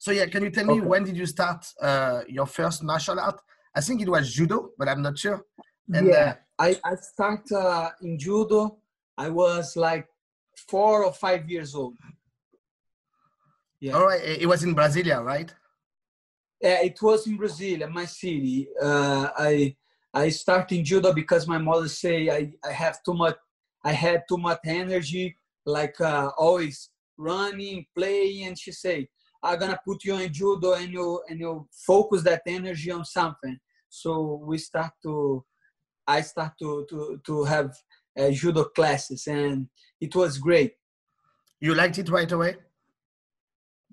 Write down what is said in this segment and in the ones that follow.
So yeah, can you tell me when did you start uh, your first martial art? I think it was judo, but I'm not sure. And, yeah, uh, I, I start uh, in judo. I was like four or five years old. Yeah. All right, it was in Brasilia, right? Yeah, it was in Brazil, my city. Uh, I I start in judo because my mother say I, I have too much. I had too much energy, like uh, always running, playing, and she say I'm gonna put you in judo and you and you focus that energy on something. So we start to, I start to to to have uh, judo classes, and it was great. You liked it right away?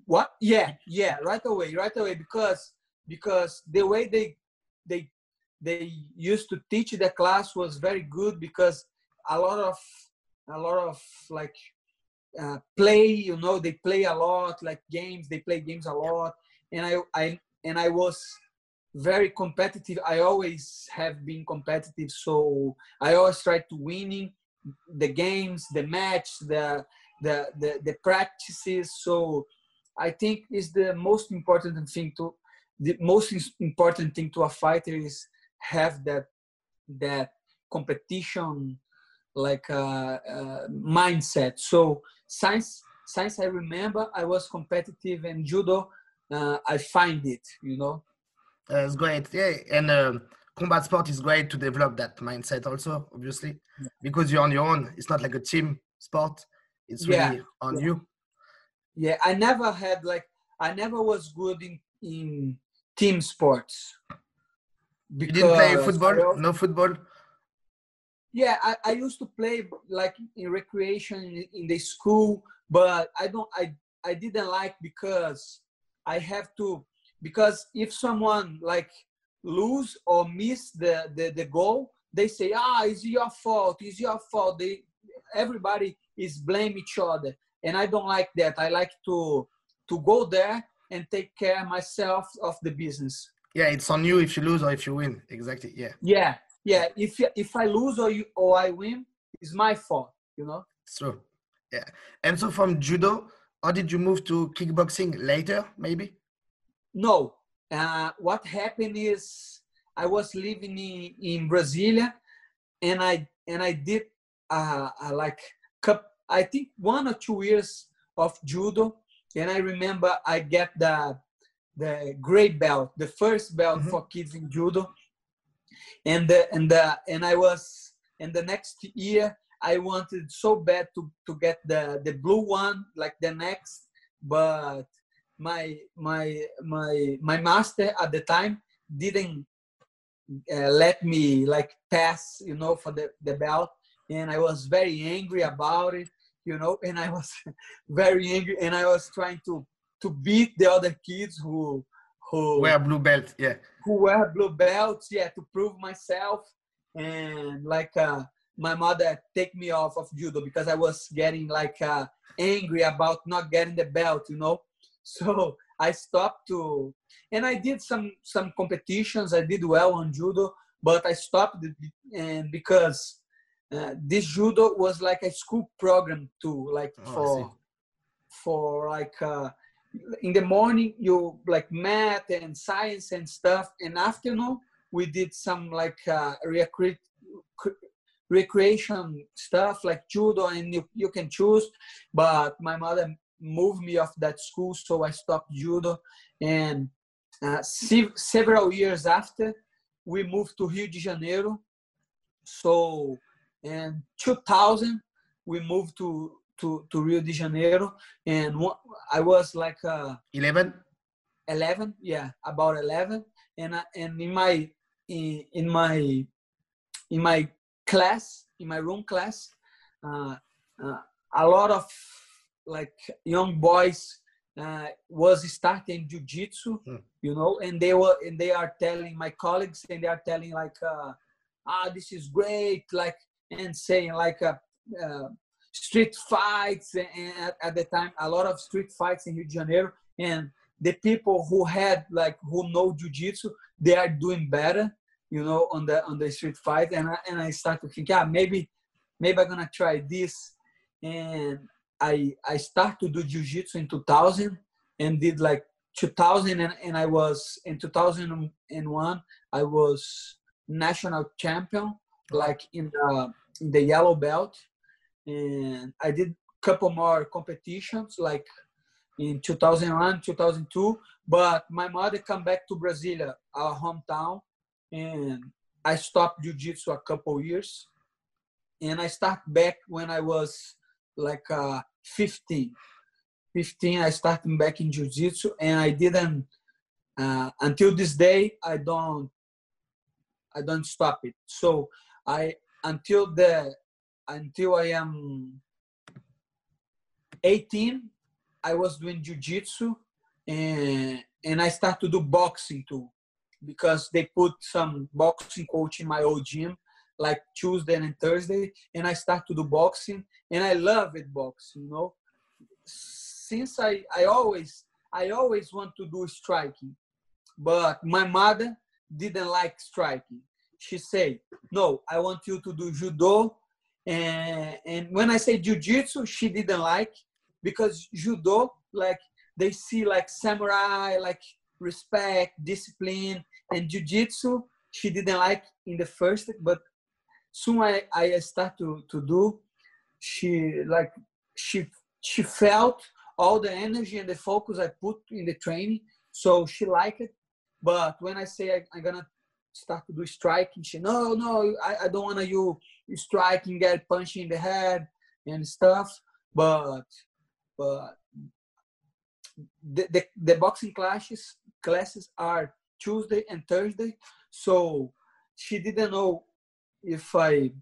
What? Yeah, yeah, right away, right away, because because the way they they they used to teach the class was very good because a lot of a lot of like uh, play, you know, they play a lot, like games, they play games a lot, and I I and I was very competitive. I always have been competitive, so I always try to winning the games, the match, the the the, the practices. So I think is the most important thing to the most important thing to a fighter is have that that competition like uh, uh, mindset. So since since I remember I was competitive in judo, uh, I find it, you know. Uh, it's great. Yeah, and um, combat sport is great to develop that mindset also, obviously, because you're on your own. It's not like a team sport. It's Yeah, really on yeah. you. Yeah, I never had like I never was good in in team sports. You didn't play football? No football? Yeah I, I used to play like in recreation in, in the school but i don't i i didn't like because i have to because if someone like lose or miss the the, the goal they say ah it's your fault it's your fault they everybody is blame each other and i don't like that i like to to go there and take care myself of the business Yeah, it's on you if you lose or if you win. Exactly. Yeah, yeah yeah if if i lose or you or i win it's my fault you know true. Yeah. And so from judo, how did you move to kickboxing later, maybe? No. Uh, what happened is I was living in, in Brasilia, and I and I did uh, uh, like cup. I think one or two years of judo, and I remember I get the the gray belt, the first belt Mhm. for kids in judo, and the and the and I was and the next year I wanted so bad to to get the the blue one like the next, but my my my my master at the time didn't uh, let me like pass you know for the the belt. And i was very angry about it you know and i was very angry. And i was trying to to beat the other kids who who Wear blue belt. Yeah. who wear blue belts yeah to prove myself and like uh my mother take me off of judo because i was getting like uh angry about not getting the belt you know so i stopped to and i did some some competitions i did well on judo but i stopped it and because uh, this judo was like a school program too like Oh, for for like uh in the morning you like math and science and stuff. And afternoon we did some like uh, recre- recreation stuff like judo and you, you can choose. But my mother moved me off that school so i stopped judo. And uh, se- several years after we moved to rio de janeiro. So in 2000 we moved to to, to rio de janeiro and i was like uh, 11? 11 yeah about 11 and I, and in my in, in my in my class in my room class uh, uh, a lot of like young boys uh, was starting jiu-jitsu Hmm. you know and they were and they are telling my colleagues and they are telling like uh, ah this is great like and saying like uh, uh, street fights and, at the time a lot of street fights in rio de janeiro. And the people who had like who know jiu-jitsu they are doing better you know on the on the street fight. And I, and I start to think yeah maybe maybe I'm gonna try this. And I I start to do jiu-jitsu in 2000 and did like 2000 and, and I was in 2001 I was national champion like in the in the yellow belt and I did a couple more competitions like in 2001 2002 but my mother come back to Brasilia our hometown and I stopped jiu-jitsu a couple years. And I start back when I was like uh, 15 15 i started back in jiu-jitsu and i didn't uh, until this day i don't i don't stop it. So i until the until i am 18 i was doing jiu-jitsu and and i start to do boxing too because they put some boxing coach in my old gym like tuesday and thursday and i start to do boxing and i love it boxing you know since I, I always I always want to do striking, but my mother didn't like striking. She said, "No, I want you to do judo." And and when I say jiu-jitsu, she didn't like because judo like they see like samurai, like respect, discipline, and jiu-jitsu she didn't like in the first, but soon I, I start to, to do, she like she she felt all the energy and the focus I put in the training. So she liked it. But when I say I, am gonna start to do striking, she no, no, I, I don't wanna you striking, get punched in the head and stuff. But but the, the, the boxing classes classes are Tuesday and Thursday. So she didn't know if I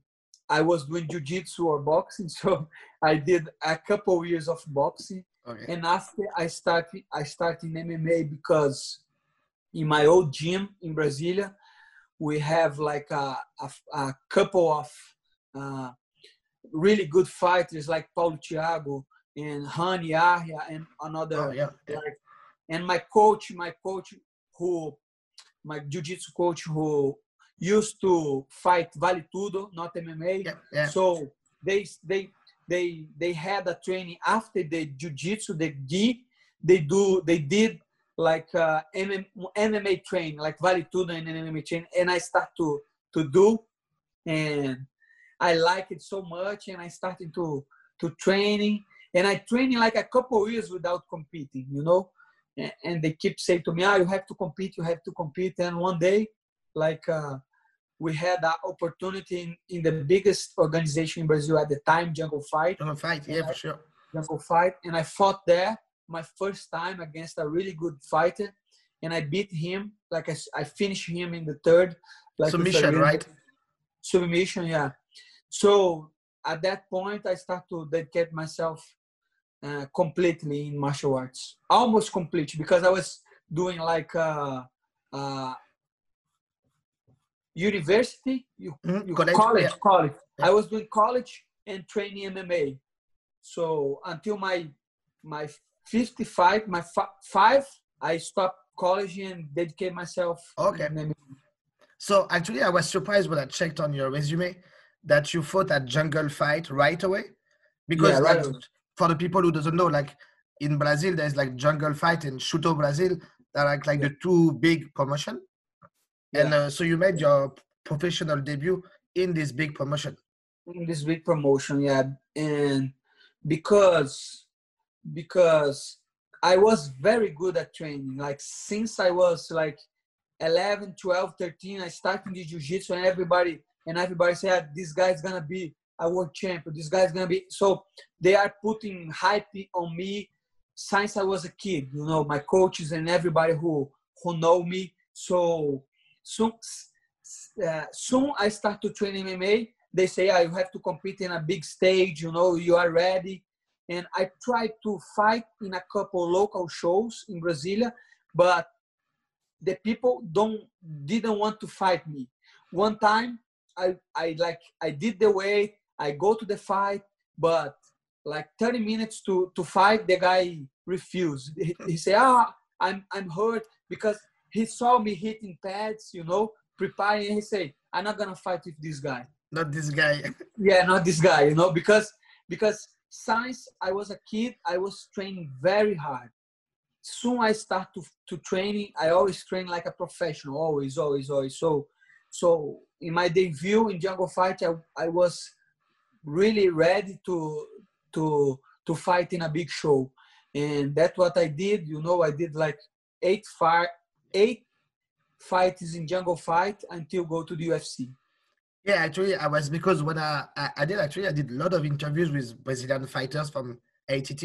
I was doing jiu-jitsu or boxing. So I did a couple years of boxing Okay. And after I started, I started in MMA because in my old gym in Brasilia, we have like a, a, a couple of uh, really good fighters like Paulo Thiago and Rani Yahya and another. Oh, yeah, yeah. Like, and my coach, my coach who, my jiu-jitsu coach who used to fight Vale Tudo, not MMA. Yeah. So they they they they had a training after the jiu-jitsu the gi they do they did like uh, MM, MMA training like Vale Tudo and MMA training and I start to to do. And I like it so much and I started to to training. And I training like a couple years without competing you know? And, and they keep saying to me ah you have to compete you have to compete. And one day like uh, we had that opportunity in, in the biggest organization in Brazil at the time, Jungle Fight. Jungle Fight, yeah, for sure. Jungle Fight, and I fought there my first time against a really good fighter, and I beat him. Like I, I finished him in the third. Like submission, right? Submission, yeah. So at that point, I start to dedicate myself uh, completely in martial arts, almost complete, because I was doing like. Uh, uh, university, you, mm, you college, college, yeah. college. Yeah. I was doing college and training MMA. So until my my 55, my five, I stopped college and dedicate myself. Okay. So actually, I was surprised when I checked on your resume that you fought at Jungle Fight right away, because yeah, right like, away. for the people who doesn't know, like in Brazil, there's like Jungle Fight and Shooto Brazil. That are like like yeah. the two big promotion. And uh, so you made your professional debut in this big promotion. In this big promotion, yeah, and because because I was very good at training. Like since I was like 11, 12, 13, I started the jiu-jitsu and everybody and everybody said this guy's gonna be a world champion. This guy's gonna be so they are putting hype on me since I was a kid. You know, my coaches and everybody who who know me. So soon, uh, soon I start to train MMA. They say, oh, you have to compete in a big stage, you know, you are ready. And I tried to fight in a couple local shows in Brasilia, but the people don't didn't want to fight me. One time I I like I did the weight, I go to the fight, but like 30 minutes to to fight, the guy refused. He, he said, "Ah, I'm I'm hurt because he saw me hitting pads, you know, preparing. He said, "I'm not gonna fight with this guy." Not this guy. yeah, not this guy. You know, because because since I was a kid, I was training very hard. soon I start to to training. I always train like a professional, always, always, always. So so in my debut in Jungle Fight, I, I was really ready to to to fight in a big show, and that's what I did. You know, I did like eight fight eight fights in Jungle Fight until go to the UFC. Yeah, actually, I was because when I, I, I did actually I did a lot of interviews with Brazilian fighters from ATT,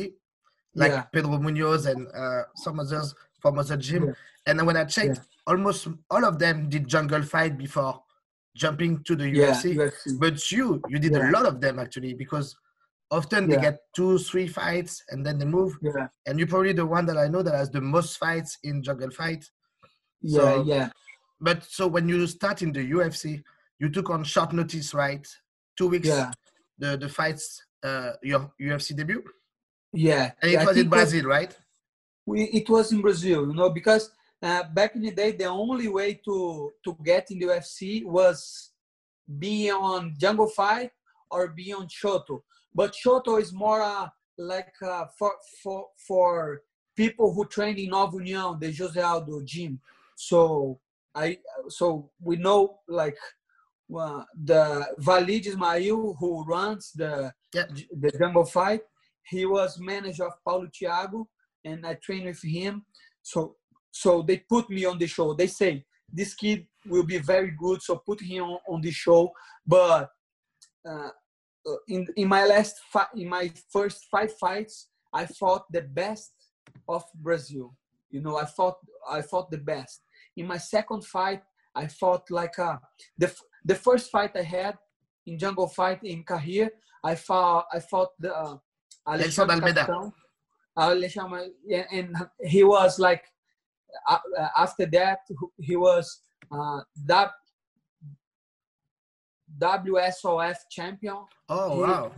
like yeah. Pedro Munhoz and uh, some others from other gym. Yeah. And when I checked, yeah. almost all of them did jungle fight before jumping to the UFC. UFC. But you, you did a lot of them actually because often they get two, three fights and then they move. Yeah. And you're probably the one that I know that has the most fights in jungle fight. Yeah, so, yeah. But so when you start in the UFC, you took on short notice, right? Two weeks. Yeah. The the fights, uh, your UFC debut. Yeah. And it was in Brazil, right? We it was in Brazil, you know, because uh, back in the day, the only way to to get in the UFC was be on Jungle Fight or be on Shooto. But Shooto is more uh, like uh, for for for people who train in Nova União, the José Aldo gym. So I so we know like uh, the Wallid Ismail who runs the yeah. the Jungle Fight. He was manager of Paulo Thiago, and I trained with him. So so they put me on the show. They say this kid will be very good, so put him on, on the show. But uh, uh in in my last fi- in my first five fights, I fought the best of Brazil. You know, I fought I fought the best. In my second fight, I fought like a the the first fight I had in jungle fight in Kahir. I fought I fought the uh, Alexandre Almeida. Alexandre, and he was like uh, after that, he was uh, WSOF champion. Oh he, wow!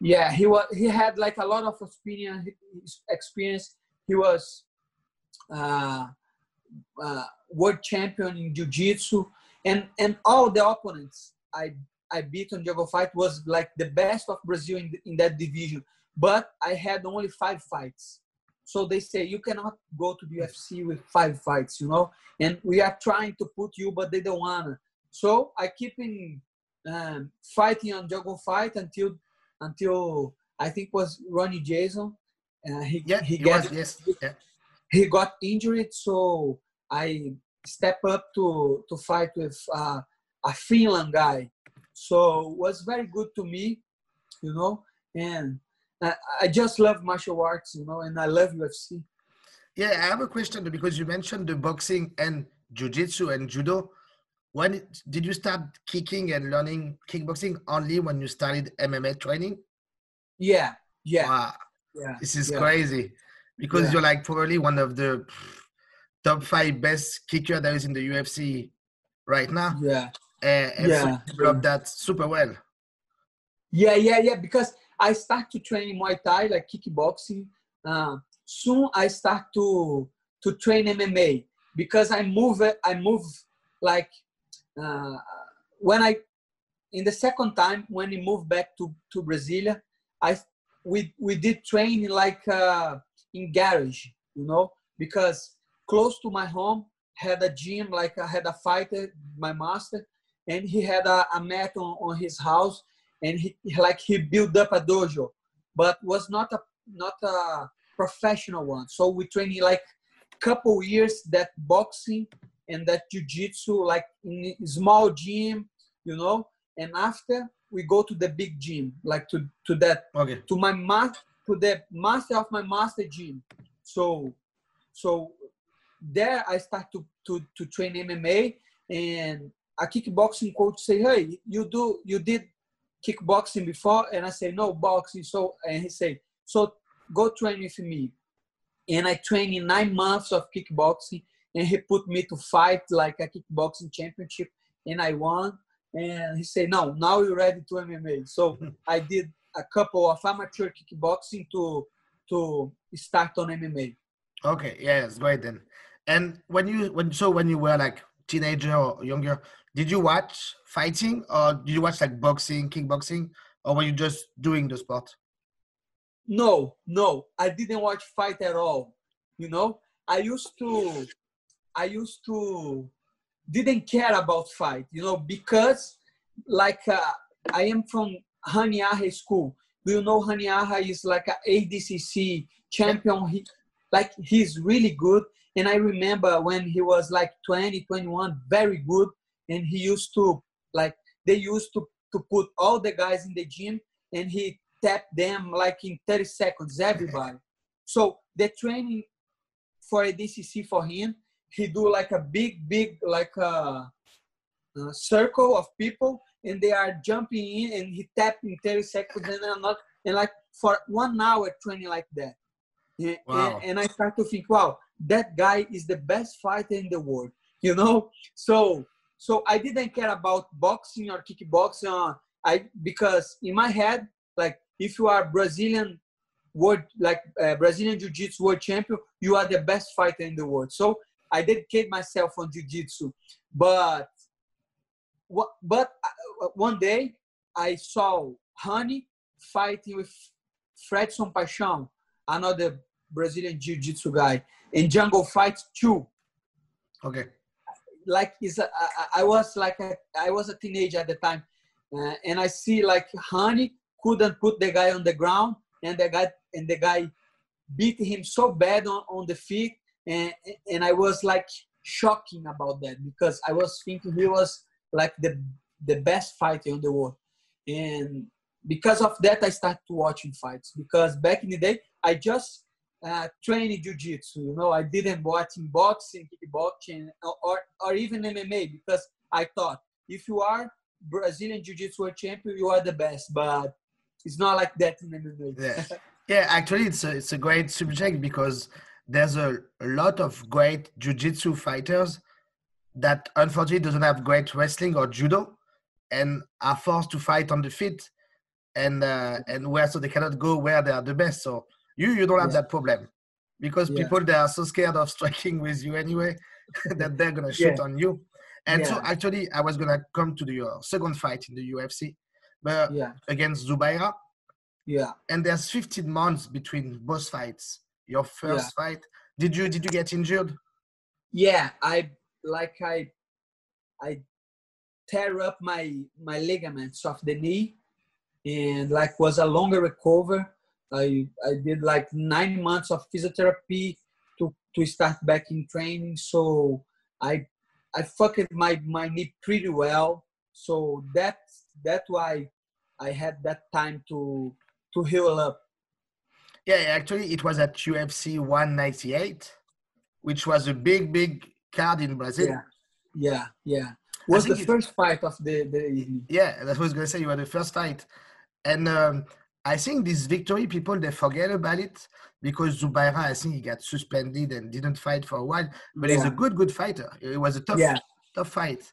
Yeah, he was. He had like a lot of experience. Experience. He was uh, uh, world champion in jiu-jitsu, and and all the opponents I I beat on Jungle Fight was like the best of Brazil in, in that division. But I had only five fights. So they say you cannot go to the UFC with five fights, you know. And we are trying to put you, but they don't wanna. So I keep in um, fighting on Jungle Fight until until I think was Rony Jason. Uh, he yeah, he, he was, yes. Yeah. he got injured, so I step up to to fight with uh, a Finland guy. So was very good to me, you know. And I, just love martial arts, you know, and I love UFC. Yeah, I have a question because you mentioned the boxing and jiu-jitsu and judo. When did you start kicking and learning kickboxing only when you started MMA training? Yeah, yeah. Wow. Yeah, this is yeah. crazy because yeah. you're like probably one of the top five best kicker that is in the UFC right now. Yeah. Uh, and yeah. developed that super well. Yeah, yeah, yeah. Because I start to train Muay Thai, like kickboxing. Uh, soon I start to to train MMA because I move I move like uh, when I in the second time when we moved back to to Brasilia, I we we did training like uh, in garage, you know, because close to my home had a gym like I had a fighter, my master, and he had a, a mat on, on his house and he like he built up a dojo, but was not a not a professional one. So we trained like couple years that boxing and that jiu-jitsu like in small gym, you know. And after we go to the big gym, like to to that okay. to my master to the master of my master gym. So so there I start to to to train MMA and a kickboxing coach say, hey, you do you did kickboxing before? And I say, no, boxing. So, and he say, so go train with me. And I trained in nine months of kickboxing and he put me to fight like a kickboxing championship and I won. And he said, no, now you're ready to MMA. So I did a couple of amateur kickboxing to to start on MMA. Okay, yes, great then. And when you when so when you were like teenager or younger, did you watch fighting or did you watch like boxing, kickboxing, or were you just doing the sport? No, no, I didn't watch fight at all. You know, I used to, I used to, didn't care about fight, you know, because like uh, I am from Rani School. Do you know Rani is like a ADCC champion? He, like he's really good. And I remember when he was like 20, 21, very good. And he used to like they used to to put all the guys in the gym and he tapped them like in 30 seconds, everybody. So the training for ADCC for him, he do like a big, big like a, a circle of people and they are jumping in and he tapped in 30 seconds and I'm not and like for one hour training like that. Wow. and, and I start to think, wow, that guy is the best fighter in the world, you know? So so I didn't care about boxing or kickboxing. I because in my head, like if you are Brazilian world, like uh, Brazilian Jiu-Jitsu world champion, you are the best fighter in the world. So I dedicate myself on Jiu-Jitsu. But? But uh, one day I saw Rani fighting with Fredson Paixão, another Brazilian Jiu-Jitsu guy, in Jungle Fight 2. Okay like is a, I, I was like a, I was a teenager at the time, uh, and I see like Rani couldn't put the guy on the ground, and the guy and the guy beat him so bad on, on the feet, and and I was like shocking about that because I was thinking he was like the the best fighter in the world, and because of that I started watching fights because back in the day I just uh, training jiu-jitsu. You know, I didn't watch in boxing, kickboxing, or, or even MMA because I thought if you are Brazilian jiu-jitsu world champion, you are the best. But it's not like that in MMA. Yeah, yeah actually, it's a, it's a great subject because there's a, a lot of great jiu-jitsu fighters that unfortunately doesn't have great wrestling or judo and are forced to fight on the feet and uh, and where so they cannot go where they are the best. So you you don't have yeah. that problem because yeah. people they are so scared of striking with you anyway that they're gonna shoot yeah. on you. And so actually, I was gonna come to the uh, second fight in the UFC, but against Zubaira. Yeah. And there's 15 months between both fights. Your first fight, did you did you get injured? Yeah, I like I I tear up my my ligaments of the knee, and like was a longer recover I I did like nine months of physiotherapy to to start back in training. So I I fucked my my knee pretty well. So that's that's why I had that time to to heal up. Yeah, actually, it was at UFC 198, which was a big, big card in Brazil. Yeah, yeah, yeah. Was the first fight of the the evening. Yeah, that's what I was gonna say. You were the first fight, and um, I think this victory, people they forget about it because Zubaira, I think he got suspended and didn't fight for a while. But yeah. he's a good, good fighter. It was a tough, yeah. tough fight.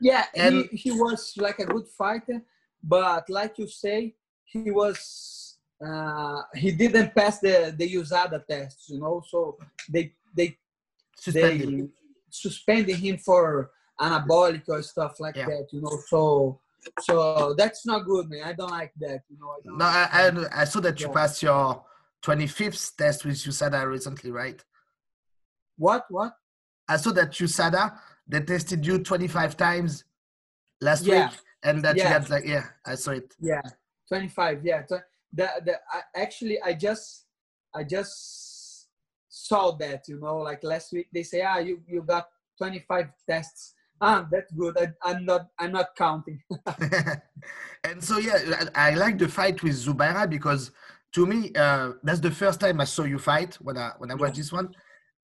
Yeah, and he, he was like a good fighter, but like you say, he was uh, he didn't pass the the USADA tests, you know. So they they suspended. they suspended him for anabolic or stuff like yeah. that, you know. So so that's not good, man. I don't like that. You know. I no, I, I, I saw that you yeah. passed your 25th test with USADA recently, right? What? What? I saw that USADA they tested you 25 times last yeah. week, and that yeah. you had like yeah, I saw it. Yeah, 25. Yeah, the the I, actually I just I just saw that you know like last week they say ah you you got 25 tests ah that's good. I, am not i'm not counting. And so yeah I, I, like the fight with zubaira because to me uh, that's the first time i saw you fight when i when i watched yeah. this one.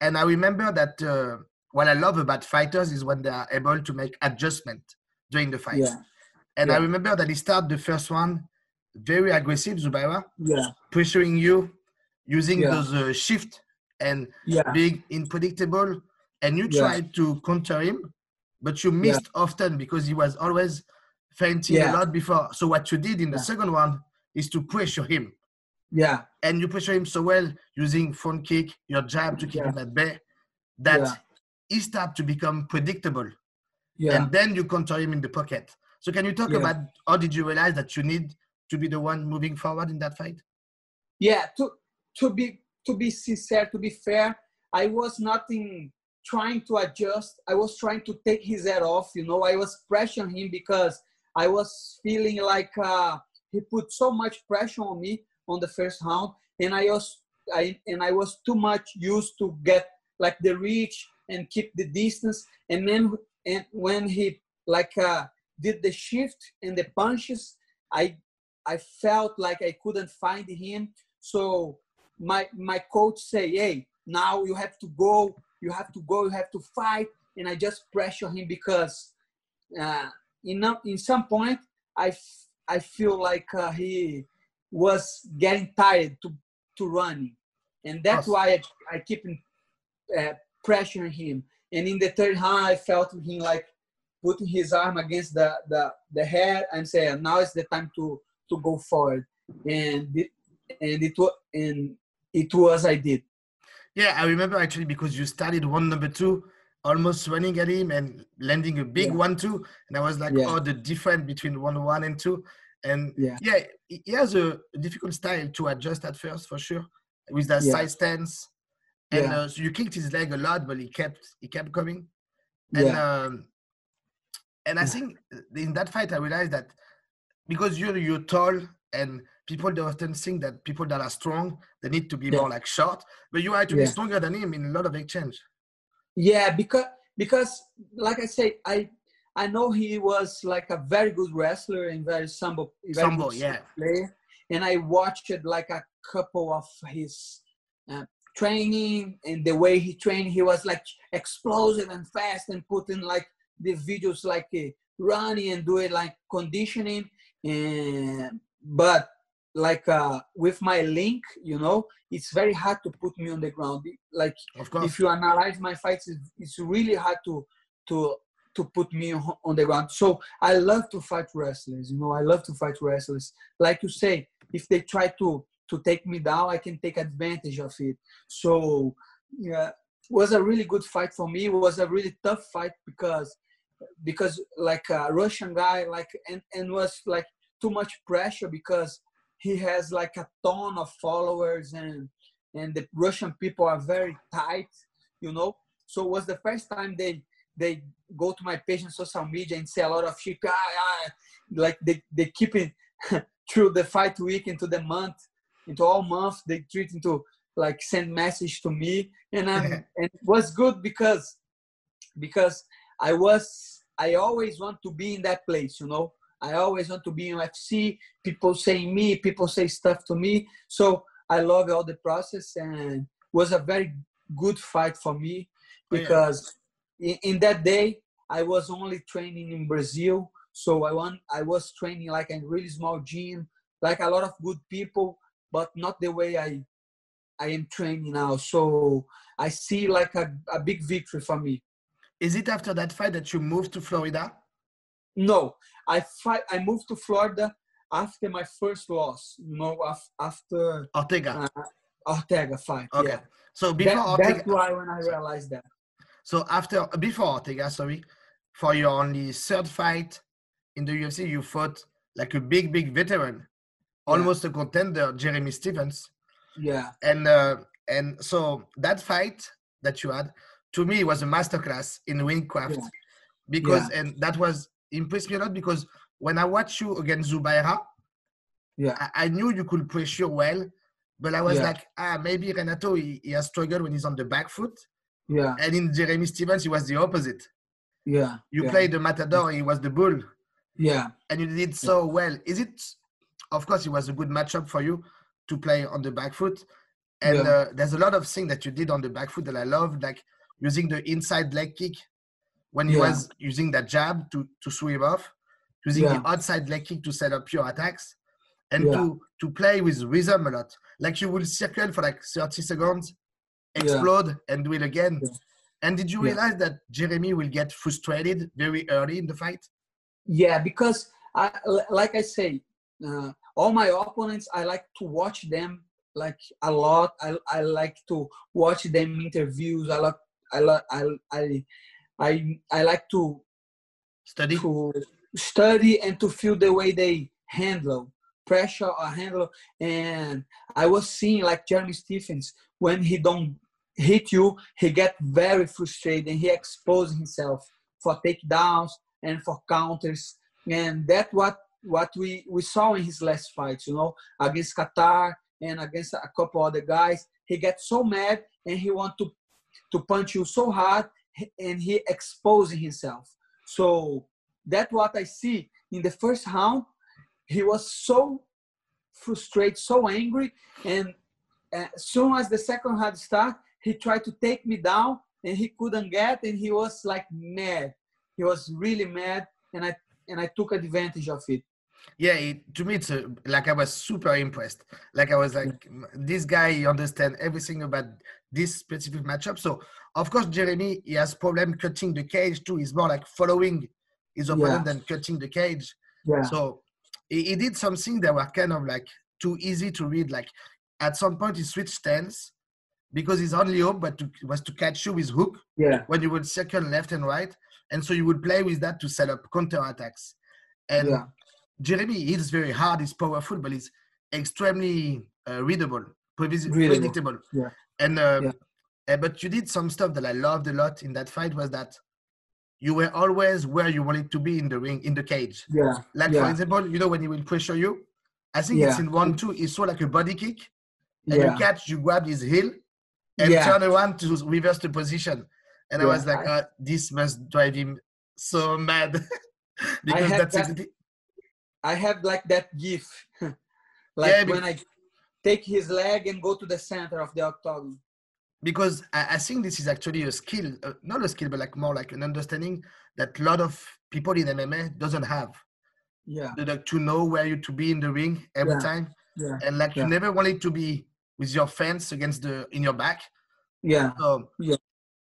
And i remember that uh, what i love about fighters is when they are able to make adjustment during the fight. Yeah. and yeah. i remember that he started the first one very aggressive zubaira yeah. pressuring you using those uh, shift and being unpredictable. And you tried to counter him but you missed yeah. often because he was always feinting yeah. a lot before. So what you did in the yeah. second one is to pressure him. Yeah. And you pressure him so well using front kick, your jab to keep him at bay, that he started to become predictable. Yeah. And then you counter him in the pocket. So can you talk about how did you realize that you need to be the one moving forward in that fight? Yeah, to to be to be sincere, to be fair, I was nothing trying to adjust. I was trying to take his head off. You know, I was pressuring him because I was feeling like uh, he put so much pressure on me on the first round, and I was I and I was too much used to get like the reach and keep the distance. And then and when he like uh, did the shift and the punches, I I felt like I couldn't find him. So my my coach say, "Hey, now you have to go. You have to go. You have to fight." And I just pressure him because uh, in in some point I I feel like uh, he was getting tired to to running, and that's why I, I keep uh, pressuring him. And in the third round, I felt him like putting his arm against the the, the head and saying, "Now is the time to to go forward." And it, and it was and it was I did. Yeah, I remember actually because you started one number two, almost running at him and landing a big yeah. one two, and I was like, yeah. oh, the difference between one one and two, and yeah, yeah he has a difficult style to adjust at first for sure with that side stance, and uh, so you kicked his leg a lot, but he kept he kept coming, and um, and I think in that fight I realized that because you're you're tall and people they often think that people that are strong they need to be yeah. more like short but you are to yeah. stronger than him in a lot of exchange yeah because because like i said i i know he was like a very good wrestler and very sambo very sambo yeah player and i watched like a couple of his uh, training and the way he trained he was like explosive and fast and putting like the videos like uh, running and doing like conditioning and but like uh, with my link, you know, it's very hard to put me on the ground. Like if you analyze my fights, it's really hard to to to put me on the ground. So I love to fight wrestlers. You know, I love to fight wrestlers. Like you say, if they try to to take me down, I can take advantage of it. So yeah, was a really good fight for me. It was a really tough fight because because like a Russian guy, like and and was like too much pressure because he has like a ton of followers and and the Russian people are very tight, you know. So it was the first time they they go to my page on social media and say a lot of shit. Ah, ah, like they they keep it through the fight week into the month, into all month. They treat into like send message to me, and I'm and it was good because because I was I always want to be in that place, you know. I always want to be in UFC. People saying me, people say stuff to me. So I love all the process and was a very good fight for me because oh, yeah. in, in, that day I was only training in Brazil. So I want I was training like a really small gym, like a lot of good people, but not the way I I am training now. So I see like a, a big victory for me. Is it after that fight that you moved to Florida? No, I fight. I moved to Florida after my first loss. You know, after Ortega. Uh, Ortega fight. Okay. Yeah. So before that, Ortega, that's why when I realized that. So after before Ortega, sorry, for your only third fight in the UFC, you fought like a big, big veteran, almost a contender, Jeremy Stephens. Yeah. And uh, and so that fight that you had, to me, was a masterclass in ringcraft, yeah. because yeah. and that was impressed me a lot because when I watched you against Zubaira, yeah, I, I knew you could pressure well, but I was yeah. like, ah, maybe Renato he, he has struggled when he's on the back foot. Yeah. And in Jeremy Stephens, he was the opposite. Yeah. You yeah. played the matador, he was the bull. Yeah. And you did so yeah. well. Is it? Of course, it was a good matchup for you to play on the back foot. And uh, there's a lot of things that you did on the back foot that I love, like using the inside leg kick when he yeah. was using that jab to to sweep off, using yeah. the outside leg kick to set up your attacks, and yeah. to to play with rhythm a lot. Like you will circle for like 30 seconds, explode, and do it again. And did you realize that Jeremy will get frustrated very early in the fight? Yeah, because I, like I say, uh, all my opponents, I like to watch them like a lot. I, I like to watch them interviews. I like I like I, I I I like to study to study and to feel the way they handle pressure or handle and I was seeing like Jeremy Stephens when he don't hit you, he get very frustrated and he exposes himself for takedowns and for counters. And that's what what we, we saw in his last fights, you know, against Kattar and against a couple other guys. He gets so mad and he want to to punch you so hard and he exposing himself. So that's what I see in the first round. He was so frustrated, so angry, and as soon as the second round start, he tried to take me down and he couldn't get, and he was like mad. He was really mad, and I and I took advantage of it. Yeah, it, to me, it's a, like I was super impressed. Like I was like, this guy he understand everything about this specific matchup. So of course, Jeremy he has problem cutting the cage too. He's more like following his opponent yeah. than cutting the cage. Yeah. So he, he, did something that were kind of like too easy to read. Like at some point he switched stance because his only hope but to, was to catch you with hook. Yeah. When you would circle left and right, and so you would play with that to set up counter attacks. And yeah. Jeremy hits very hard. He's powerful, but he's extremely uh, readable, previs- readable. predictable. Yeah. And um, yeah. Uh, but you did some stuff that I loved a lot in that fight was that you were always where you wanted to be in the ring, in the cage. Yeah. Like yeah. for example, you know when he will pressure you, I think yeah. it's in one two. He saw like a body kick, and you catch, you grab his heel, and turn around to reverse the position. And I was like, uh, this must drive him so mad because that's that, exactly. I have like that gif, like when I take his leg and go to the center of the octagon because I, I, think this is actually a skill, uh, not a skill, but like more like an understanding that a lot of people in MMA doesn't have. Yeah. like to know where you to be in the ring every yeah. time. Yeah. And like yeah. you never wanted to be with your fence against the in your back. Yeah. So, yeah.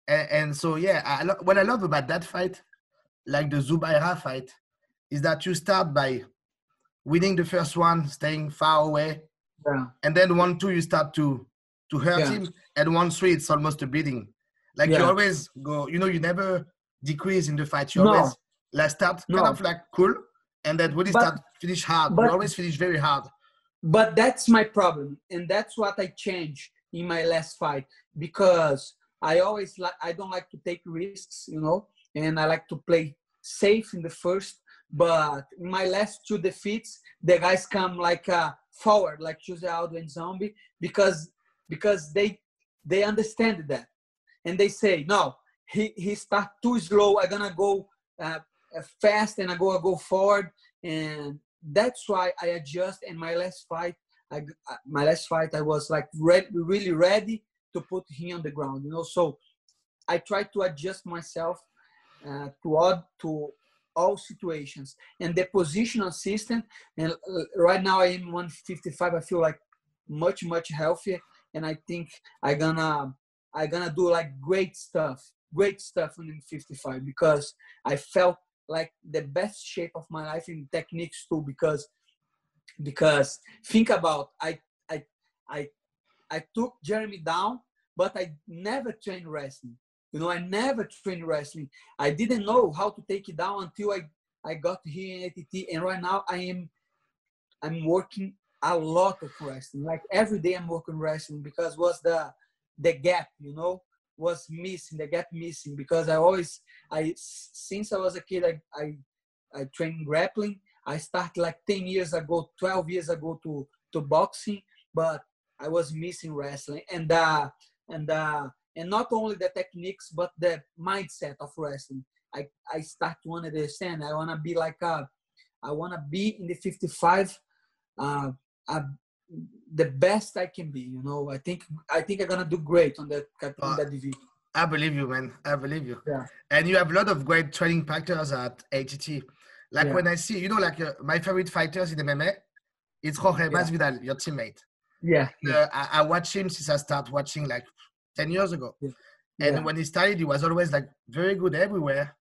And, and so yeah, I, what I love about that fight, like the Zubaira fight, is that you start by winning the first one, staying far away. Yeah. And then one two you start to to hurt yeah. him and one three it's almost a beating like yeah. you always go you know you never decrease in the fight you no. always like start no. kind of like cool and then when you start finish hard but, you always finish very hard but that's my problem and that's what i changed in my last fight because i always like i don't like to take risks you know and i like to play safe in the first but in my last two defeats the guys come like uh, forward like Jose Aldo and Zombie because because they they understand that. And they say no he he start too slow. I'm gonna go uh, fast and i go I go forward. And that's why i adjust. In my last fight I, my last fight i was like re- really ready to put him on the ground you know? So i try to adjust myself uh, to all to all situations and the position assistant and uh, right now i am 155 i feel like much much healthier and I think I gonna I gonna do like great stuff, great stuff in 55 because I felt like the best shape of my life in techniques too because because think about I I I I took Jeremy down, but I never trained wrestling. You know, I never trained wrestling. I didn't know how to take it down until I I got here in ATT, and right now I am I'm working a lot of wrestling. Like every day I'm working wrestling because was the the gap, you know, was missing, the gap missing because I always I since I was a kid I I, I trained grappling. I started like 10 years ago, 12 years ago to to boxing, but I was missing wrestling and uh and uh and not only the techniques but the mindset of wrestling. I I start to understand. I want to be like a I want to be in the 55 uh, the best I can be. You know, I think I think I'm gonna do great on that on that division. I believe you, man. I believe you. Yeah. And you have a lot of great training partners at ATT. Like yeah. when I see, you know, like uh, my favorite fighters in MMA, it's Jorge yeah. Masvidal, your teammate. Yeah. Uh, I, I watch him since I start watching like 10 years ago. Yeah. And when he started, he was always like very good everywhere.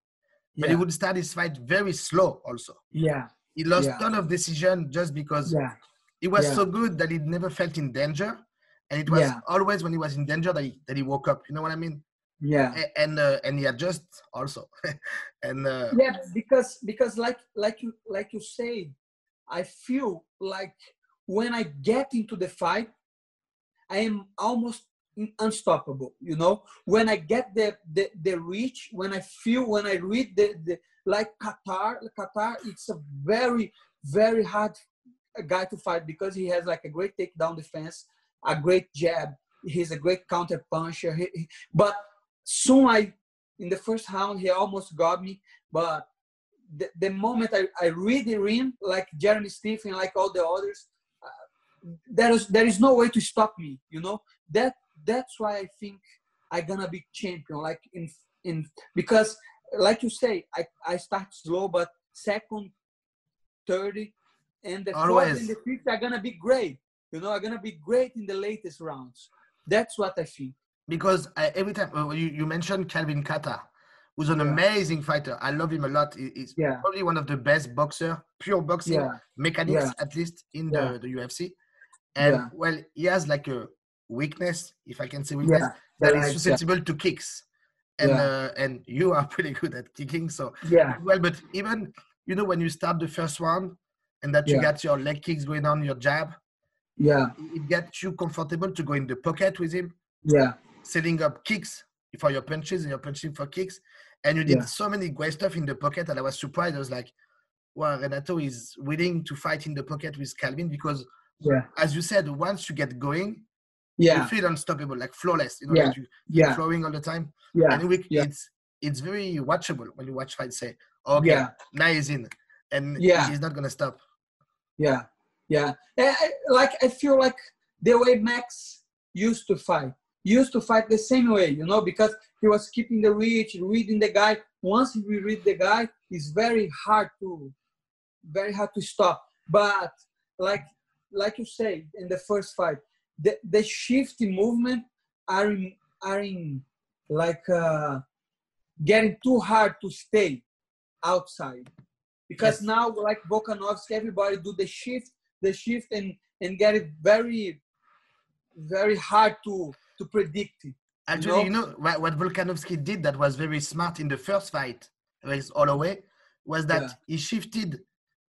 But he would start his fight very slow also. Yeah. He lost yeah. ton of decision just because. He was so good that he never felt in danger, and it was always when he was in danger that he that he woke up. You know what I mean? Yeah. And uh, and he adjust also, and uh, yeah, because because like like you like you said, I feel like when I get into the fight, I am almost unstoppable. You know, when I get the the, the reach, when I feel, when I read the, the like Kattar, Kattar, it's a very very hard guy to fight because he has like a great takedown defense, a great jab. He's a great counter puncher. He, he, but soon I, in the first round, he almost got me. But the, the moment I, I read the ring, like Jeremy Stephens, like all the others, uh, there is there is no way to stop me. You know that that's why I think I'm gonna be champion. Like in in because like you say, I I start slow, but second, thirty, and the Always. fourth and the fifth are gonna be great. You know, are gonna be great in the latest rounds. That's what I think. Because I, every time uh, you, you mentioned Calvin Kattar, who's an yeah. amazing fighter. I love him a lot. He's yeah. probably one of the best boxer, pure boxing yeah. mechanics, at least in the, the UFC. And well, he has like a weakness, if I can say weakness, that is susceptible to kicks. And uh, and you are pretty good at kicking, so yeah. Well, but even you know when you start the first round, and that you got your leg kicks going on, your jab, yeah, it gets you comfortable to go in the pocket with him. Yeah, setting up kicks for your punches and you're punching for kicks. And you did yeah. so many great stuff in the pocket and I was surprised. I was like, well, Renato is willing to fight in the pocket with Calvin because, yeah. as you said, once you get going, yeah. you feel unstoppable, like flawless. You know, yeah. like you, yeah. flowing all the time. Yeah. And we, yeah. it's it's very watchable when you watch fights. Say, okay, yeah. now he's in, and yeah. he's not gonna stop. Yeah, yeah. Eh, eh, like I feel like the way Max used to fight used to fight the same way, you know, because he was keeping the reach, reading the guy. Once we read the guy, it's very hard to, very hard to stop. But like, like you say in the first fight, the the shift in movement are in, are in like uh, getting too hard to stay outside because yes. now like Volkanovski, everybody do the shift, the shift, and and get it very, very hard to to predict it. Actually, you know, you know what, what Volkanovski did that was very smart in the first fight against Holloway was that yeah. he shifted,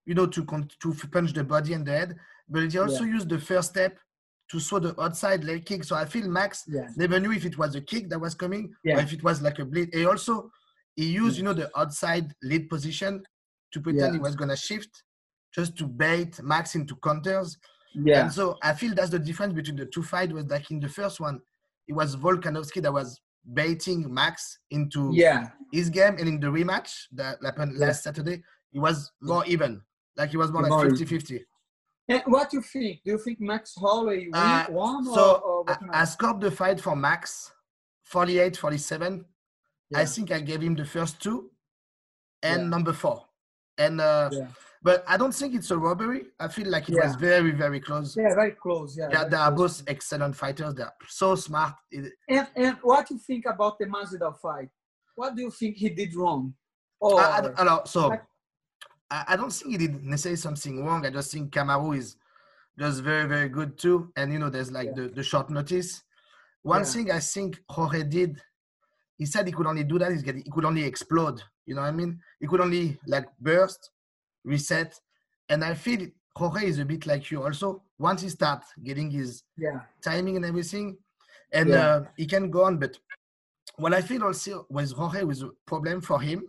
you know, to to punch the body and the head, but he also yeah. used the first step to throw the outside leg kick. So I feel Max yeah. never knew if it was a kick that was coming or if it was like a bleed. He also he used, you know, the outside lead position to pretend he was gonna shift just to bait Max into counters. Yeah. And so I feel that's the difference between the two fights was like in the first one, it was Volkanovski that was baiting Max into yeah. his game, and in the rematch that happened last Saturday, it was more even. Like he was more like 50 50. And what do you think? Do you think Max Holloway uh, won? So or, or I, I, scored the fight for Max 48 47. Yeah. I think I gave him the first two and yeah. number four. And uh, yeah. But I don't think it's a robbery. I feel like it was very, very close. Yeah, very close. Yeah, yeah they are both excellent fighters. They're so smart. And and what do you think about the Masvidal fight? What do you think he did wrong? Or, I, I, I so like, I, I don't think he did necessarily something wrong. I just think Kamaru is just very, very good too. And you know, there's like yeah. the, the short notice. One yeah. thing I think Jorge did, he said he could only do that. He could only explode. You know what I mean? He could only like burst reset. And I feel Jorge is a bit like you also. Once he starts getting his yeah. timing and everything, and yeah. uh, he can go on. But what I feel also with Jorge was a problem for him.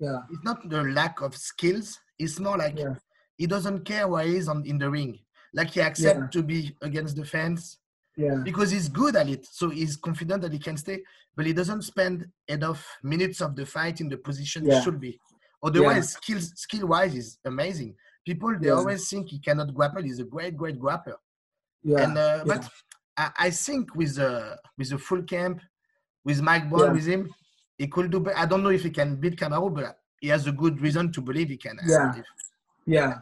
Yeah, it's not the lack of skills. It's more like yeah. he doesn't care where he is on in the ring. Like he accepts yeah. to be against the fence. Yeah. Because he's good at it, so he's confident that he can stay, but he doesn't spend enough minutes of the fight in the position he should be. Otherwise, yeah. skills skill wise is amazing. People they yeah. always think he cannot grapple. He's a great, great grappler. Yeah. And uh, but I, I, think with a with a full camp, with Mike Brown with him, he could do. Better. I don't know if he can beat Kamaru, but he has a good reason to believe he can. Yeah. Yeah.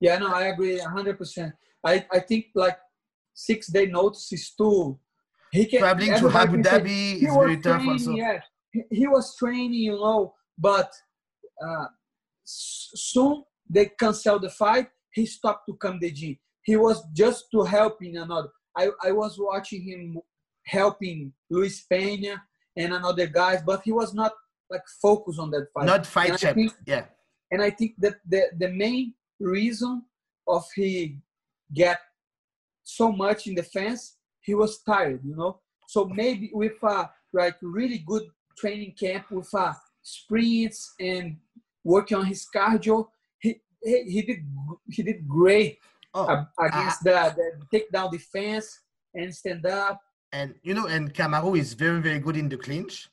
Yeah. No, I agree hundred percent. I I think like six day notice is too. He can traveling to Abu Dhabi is very tough. Also. Yeah, he, he was training, you know, but uh, soon they canceled the fight. He stopped to come the gym. He was just to help in another. I, I was watching him helping Luis Pena and another guys, but he was not like focused on that fight. Not fight champ. Yeah. And I think that the, the main reason of he get so much in the fence, he was tired, you know. So maybe with a like really good training camp with uh, sprints and working on his cardio, he he, he did he did great oh, against uh, the, the takedown defense and stand up. And you know, and Kamaru is very very good in the clinch.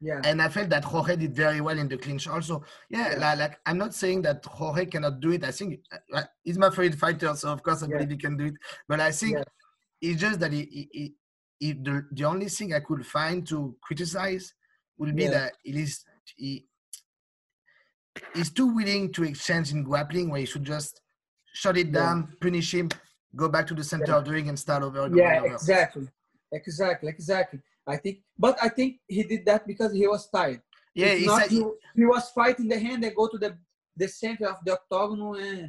Yeah. And I felt that Jorge did very well in the clinch also. Yeah, yeah. Like, like, I'm not saying that Jorge cannot do it. I think uh, he's my favorite fighter, so of course I yeah. believe he can do it. But I think yeah. it's just that he, he, he, the, the only thing I could find to criticize would be that he is he, he's too willing to exchange in grappling where he should just shut it down, punish him, go back to the center of the ring and start over. Yeah, over. exactly. Exactly, exactly. I think, but I think he did that because he was tired. Yeah, he, not, he, he, was fighting the hand and go to the the center of the octagon and eh,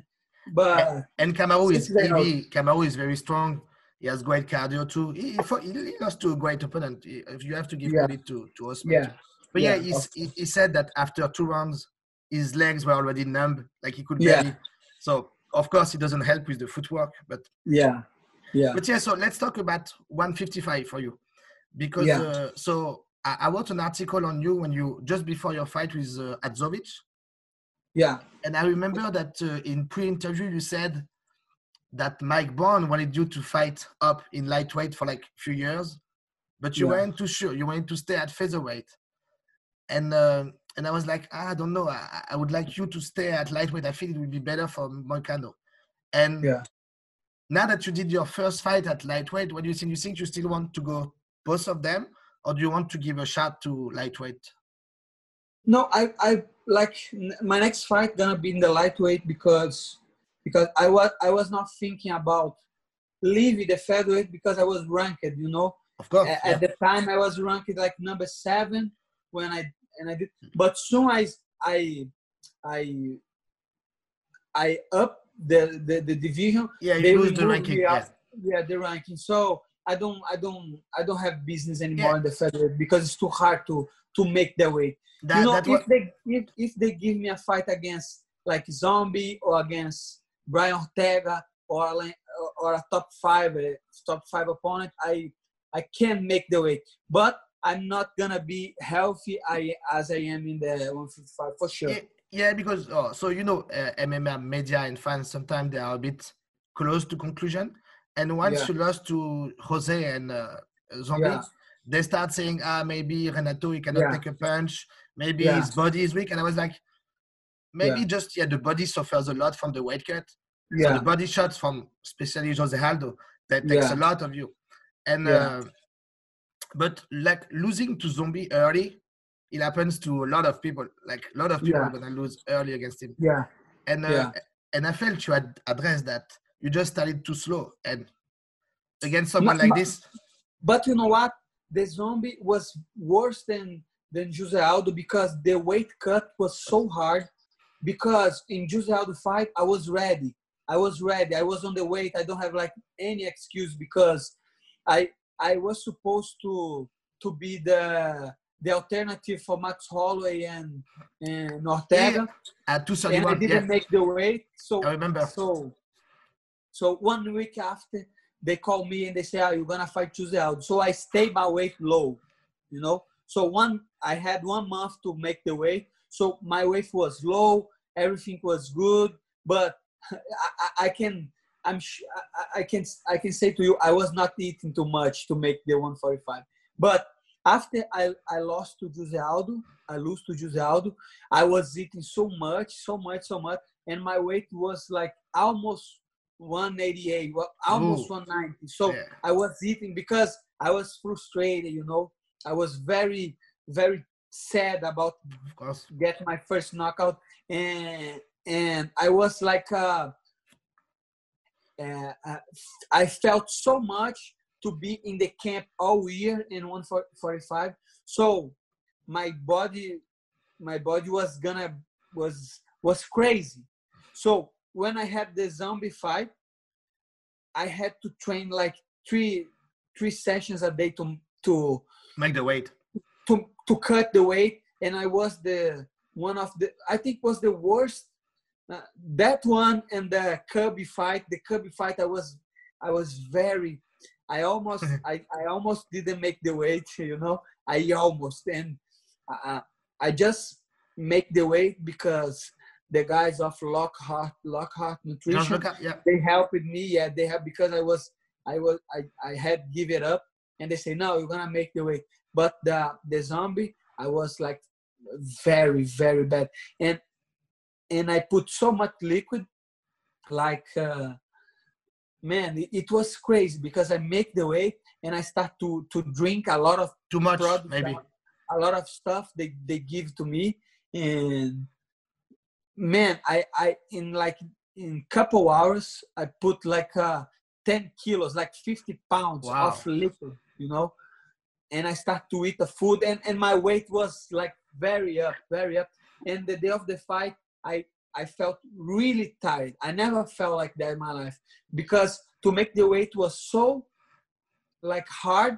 but and, Kamaru is heavy. Kamaru is very strong. He has great cardio too. He, he, he lost to a great opponent. If you have to give yeah. credit to to Usman. Yeah. But yeah, yeah he, he said that after two rounds, his legs were already numb, like he could barely. Yeah. So of course, it doesn't help with the footwork, but yeah, yeah. But yeah, so let's talk about 155 for you because yeah. uh, so I, I, wrote an article on you when you just before your fight with uh. Yeah. And I remember that uh, in pre-interview you said that Mike Brown wanted you to fight up in lightweight for like a few years, but you yeah. weren't too sure. You wanted to stay at featherweight. And uh, and I was like, ah, I don't know. I, I, would like you to stay at lightweight. I think it would be better for Moicano. And yeah. Now that you did your first fight at lightweight, what do you think? You think you still want to go both of them, or do you want to give a shot to lightweight? No, I, I like my next fight gonna be in the lightweight because because I was I was not thinking about leaving the featherweight because I was ranked, you know. Of course. At, yeah. the time, I was ranked like number seven when I and I did. But soon I I I I up the the, the division. Yeah, you lose the ranking. Yeah. yeah, the ranking. So I don't I don't I don't have business anymore yeah. in the featherweight because it's too hard to to make the weight. That, you know, if what... they if, if they give me a fight against like Zombie or against Brian Ortega or or a top five uh, top five opponent, I I can make the weight. But I'm not gonna be healthy I, as I am in the 155 for sure. Yeah, because oh, so you know, uh, MMA media and fans sometimes they are a bit close to conclusion. And once yeah. you lost to Jose and uh, Zombie, yeah. they start saying, ah, maybe Renato he cannot yeah. take a punch, maybe his body is weak. And I was like, maybe just yeah, the body suffers a lot from the weight cut. Yeah. So the body shots from especially Jose Aldo that takes a lot of you. And uh, but like losing to Zombie early, it happens to a lot of people. Like a lot of people yeah. are gonna lose early against him. Yeah. And uh, yeah. and I felt you had addressed that. You just started too slow, and against someone like this. But you know what? The zombie was worse than than Jose Aldo because the weight cut was so hard. Because in Jose Aldo fight, I was ready. I was ready. I was on the weight. I don't have like any excuse because I I was supposed to to be the the alternative for Max Holloway and and Ortega. 271, and I didn't yeah. make the weight. So I remember. So so one week after they call me and they say, "Oh, you're gonna fight Tuesday Aldo." So I stay my weight low, you know. So one I had one month to make the weight. So my weight was low, everything was good, but I, I can I'm I, I can I can say to you I was not eating too much to make the 145. But after I, I lost to Jose Aldo, I lose to Jose Aldo, I was eating so much, so much, so much, and my weight was like almost 188, almost Ooh. 190. So yeah. I was eating because I was frustrated, you know. I was very, very sad about get my first knockout, and and I was like. Uh, uh, uh, I felt so much to be in the camp all year in 145. So my body, my body was gonna was was crazy. So when I had the zombie fight, I had to train like three three sessions a day to to make the weight to to cut the weight, and I was the one of the I think was the worst uh, that one and the Kirby fight, the Kirby fight, I was, I was very, I almost I, I almost didn't make the weight, you know. I almost and uh, I just make the weight because the guys of Lockhart Lockhart Nutrition yeah. they helped me. Yeah, they have because I was I was I, I had give it up and they say no, you're gonna make the weight. But the the zombie, I was like very very bad and and I put so much liquid like. Uh, man it, it, was crazy because i make the weight and i start to to drink a lot of too much maybe. a lot of stuff they they give to me. And man i i in like in couple hours i put like uh 10 kilos like 50 pounds wow. of liquid you know? And i start to eat the food and and my weight was like very up very up. And the day of the fight i I felt really tired. I never felt like that in my life because to make the weight was so like hard.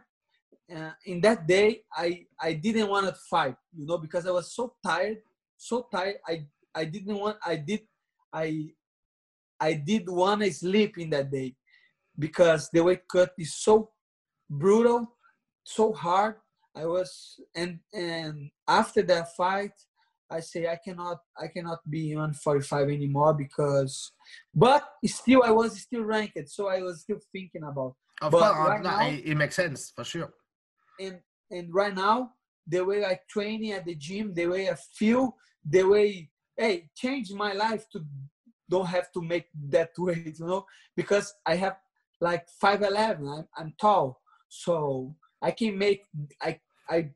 Uh, in that day, I I didn't want to fight, you know, because I was so tired, so tired. I I didn't want. I did. I I did want to sleep in that day because the weight cut is so brutal, so hard. I was and and after that fight, I say I cannot I cannot be 145 anymore because but still I was still ranked so I was still thinking about of but course right now, it makes sense for sure. And and right now the way I training at the gym the way I feel the way hey change my life to don't have to make that weight you know because I have like 5'11 I'm, I'm tall. So I can make I I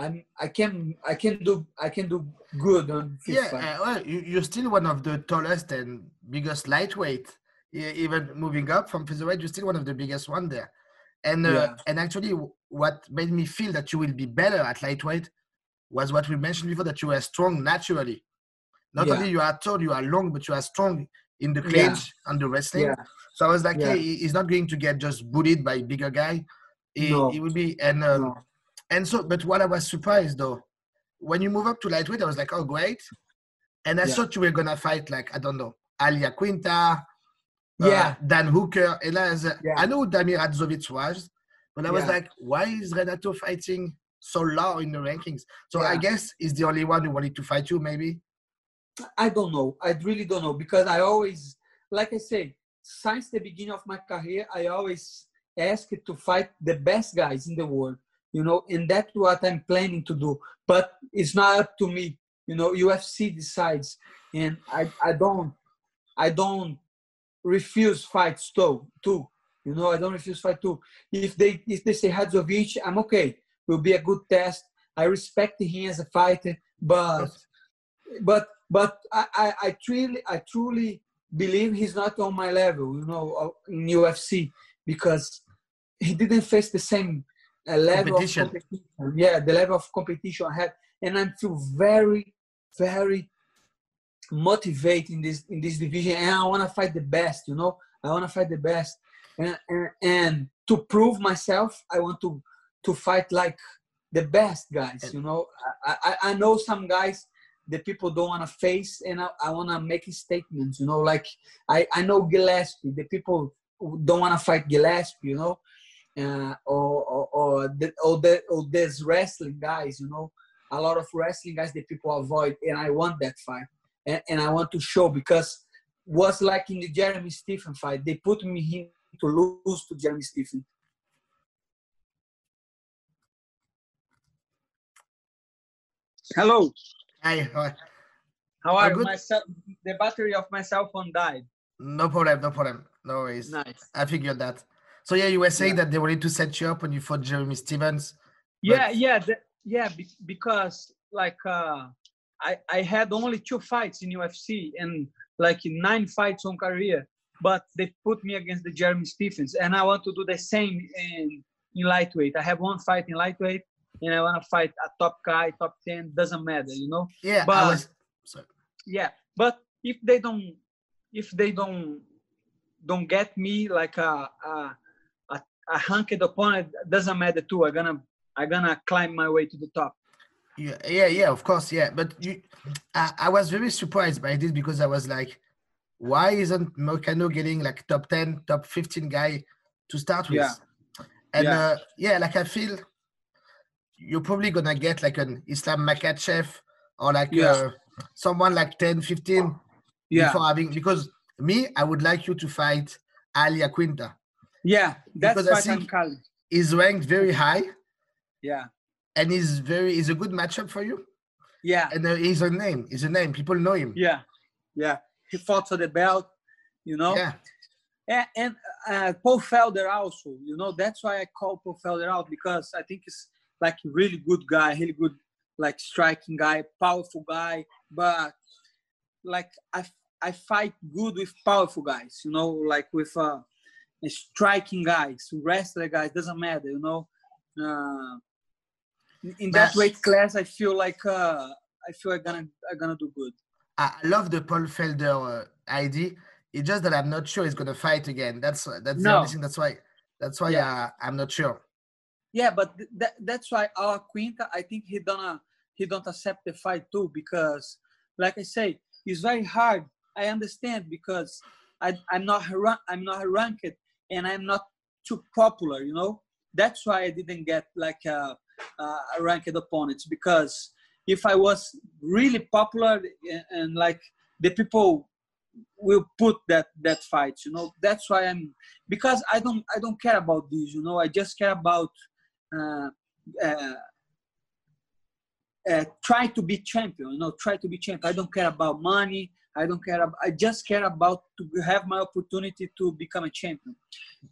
I'm I can I can do I can do good on yeah uh, well you, are still one of the tallest and biggest lightweight even moving up from featherweight you're still one of the biggest one there and uh, yeah. and actually what made me feel that you will be better at lightweight was what we mentioned before that you were strong naturally not yeah. only you are tall you are long but you are strong in the clinch yeah. and the wrestling so I was like hey he's not going to get just bullied by bigger guy he, no. he will be and um, no and so, but what I was surprised though, when you move up to lightweight, I was like, oh, great. And I yeah. thought you were gonna fight like I don't know, Al Iaquinta, uh, yeah, uh, Dan Hooker. And I, was, yeah. I know Damir Hadzovic was, but I was yeah. like, why is Renato fighting so low in the rankings? So I guess he's the only one who wanted to fight you, maybe. I don't know. I really don't know because I always, like I say, since the beginning of my career, I always asked to fight the best guys in the world you know, and that's what I'm planning to do. But it's not up to me, you know. UFC decides, and I, I don't, I don't refuse fights too. Too, you know, I don't refuse fight too. If they if they say Hadzovic, I'm okay. Will be a good test. I respect him as a fighter, but but but I, I, I truly I truly believe he's not on my level, you know, in UFC because he didn't face the same a level competition. of competition. Yeah, the level of competition I had, and I'm feel very, very motivated in this in this division. And I want to fight the best. You know, I want to fight the best, and, and and to prove myself, I want to to fight like the best guys. You know, I I, I know some guys that people don't want to face, and I, I want to make statements. You know, like I I know Gillespie. The people don't want to fight Gillespie. You know, uh, or or or, the, or, the, or there's wrestling guys, you know, a lot of wrestling guys that people avoid, and I want that fight, and, and I want to show because was like in the Jeremy Stephen fight, they put me here to lose to Jeremy Stephen. Hello. Hi. How are you? Myself, the battery of my cell phone died. No problem. No problem. No worries. Nice. I figured that. So yeah, you were saying yeah. that they wanted to set you up when you fought Jeremy Stephens. Yeah, but... yeah, yeah. because like uh, I I had only two fights in UFC and like nine fights on career, but they put me against the Jeremy Stephens, and I want to do the same in in lightweight. I have one fight in lightweight, and I want to fight a top guy, top ten, doesn't matter, you know. Yeah, but was... yeah, but if they don't, if they don't don't get me like a, a a hunked opponent doesn't matter too. I'm gonna I'm gonna climb my way to the top. Yeah, yeah, yeah. Of course, yeah. But you, I, I was very surprised by this because I was like, why isn't Moicano getting like top ten, top fifteen guy to start with? Yeah. And yeah. Uh, yeah, like I feel you're probably gonna get like an Islam Makhachev or like yeah. uh, someone like 10, 15 yeah. before having because me, I would like you to fight Al Iaquinta. Yeah, that's what I'm calling. He's ranked very high. Yeah. And he's very he's a good matchup for you. Yeah. And he's a name. He's a name. People know him. Yeah. Yeah. He fought for the belt, you know. Yeah. And, and uh, Paul Felder also, you know, that's why I call Paul Felder out because I think he's like a really good guy, really good, like striking guy, powerful guy. But like I, I fight good with powerful guys, you know, like with uh, striking guys, wrestler guys, doesn't matter, you know. Uh, in that weight class, I feel like uh, I feel I'm gonna I'm gonna do good. I love the Paul Felder uh, ID. It's just that I'm not sure he's gonna fight again. That's that's no. the only thing. That's why that's why yeah. uh, I'm not sure. Yeah, but th- that, that's why Iaquinta, I think he don't he don't accept the fight too because, like I say, it's very hard. I understand because I I'm not I'm not ranked and I'm not too popular. You know, that's why I didn't get like a, a ranked opponents because if I was really popular and, like the people will put that that fight you know? That's why i'm because i don't i don't care about this you know? I just care about uh, uh, uh, try to be champion you know? Try to be champion i don't care about money i don't care i just care about to have my opportunity to become a champion.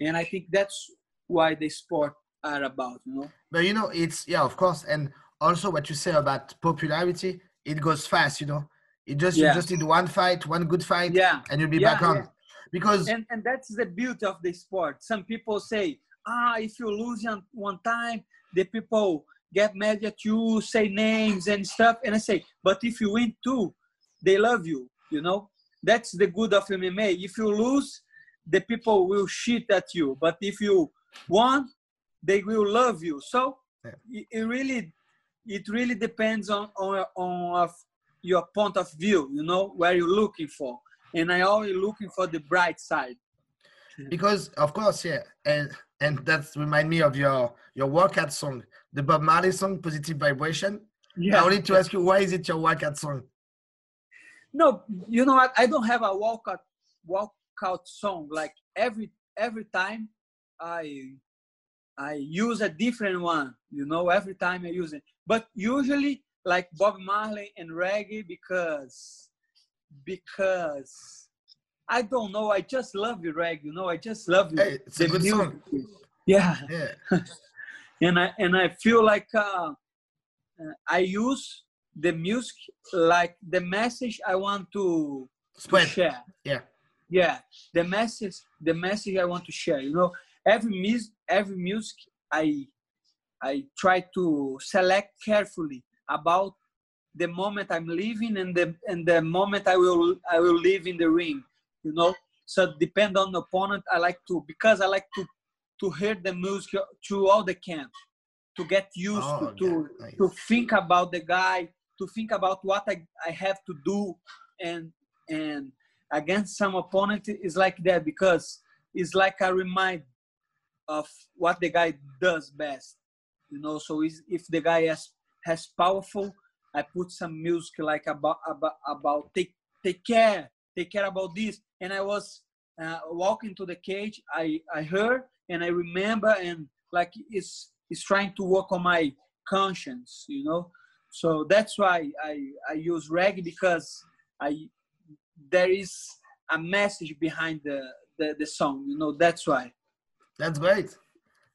And i think that's why the sport are about you know? But you know it's yeah of course. And also what you say about popularity it goes fast you know? It just yeah. you just need one fight one good fight yeah. and you'll be yeah, back on. yeah. because and, and that's the beauty of the sport. Some people say ah if you lose one time the people get mad at you say names and stuff. And i say but if you win two they love you you know? That's the good of mma if you lose the people will shit at you. But if you won they will love you. So it, it really it really depends on on on your point of view you know where you're looking for. And i always looking for the bright side. Because of course yeah and and that's remind me of your your workout song the bob marley song positive vibration. Yeah. I need to ask you why is it your workout song no you know what i don't have a walkout walkout song like every every time i i use a different one you know every time i use it but usually like Bob Marley and reggae because because I don't know. I just love the reggae. You know, I just love hey, it's a good music. Song. Yeah. Yeah. and I and I feel like uh, uh, I use the music like the message I want to, to share. Yeah. Yeah. The message the message I want to share. You know, every music every music I I try to select carefully about the moment I'm living and the and the moment I will I will live in the ring. You know, so depend on the opponent. I like to because I like to to hear the music through all the camp, to get used oh, to to, nice. to think about the guy, to think about what I, I have to do, and and against some opponent is like that because it's like a remind of what the guy does best. You know, so if the guy has has powerful. I put some music like about about about take take care, take care about this. And I was uh, walking to the cage. I I heard and I remember and like it's it's trying to work on my conscience, you know. So that's why I I use reggae because I there is a message behind the the, the song, you know. That's why. That's great.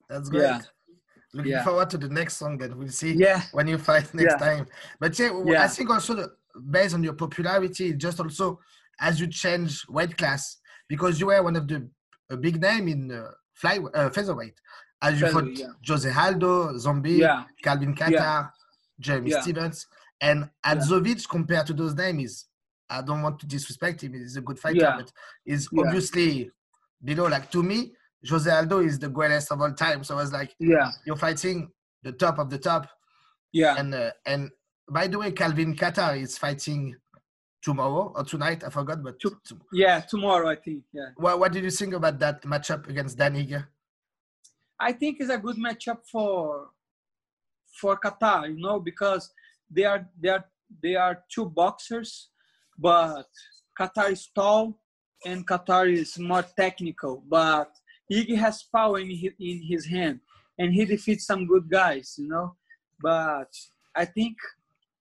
That's great. Yeah looking yeah. forward to the next song that we'll see yeah. when you fight next yeah. time. But yeah, I think also the, based on your popularity, just also as you change weight class, because you were one of the a big name in uh, fly uh, featherweight, as you fought. Jose Aldo, Zombie, yeah. Calvin Kattar, Jeremy Stephens, and Hadzovic compared to those names. I don't want to disrespect him; he's a good fighter, but he's obviously below. Like to me, Jose Aldo is the greatest of all time. So I was like, yeah, you're fighting the top of the top. Yeah. And uh, and by the way, Calvin Kattar is fighting tomorrow or tonight. I forgot, but to, yeah, tomorrow I think. Yeah. What What did you think about that matchup against Dan Ige? I think it's a good matchup for for Kattar, you know, because they are they are they are two boxers, but Kattar is tall and Kattar is more technical. But Ige has power in his, in his hand, and he defeats some good guys, you know. But I think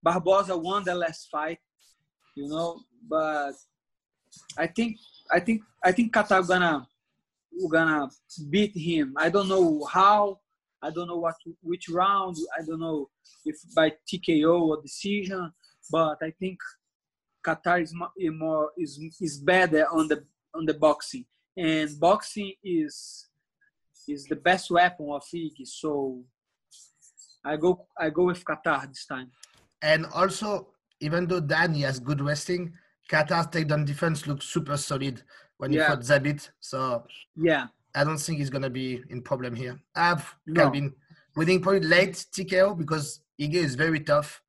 Barbosa won the last fight, you know. But I think I think I think Kattar gonna gonna beat him. I don't know how. I don't know what which round. I don't know if by TKO or decision. But I think Kattar is more is is better on the on the boxing, and boxing is is the best weapon of Ige. So I go I go with Kattar this time. And also, even though Danny has good wrestling, Kattar's takedown defense looks super solid when yeah. he fought Zabit. So yeah, I don't think he's gonna be in problem here. I've no. Calvin winning probably late TKO because Ige is very tough.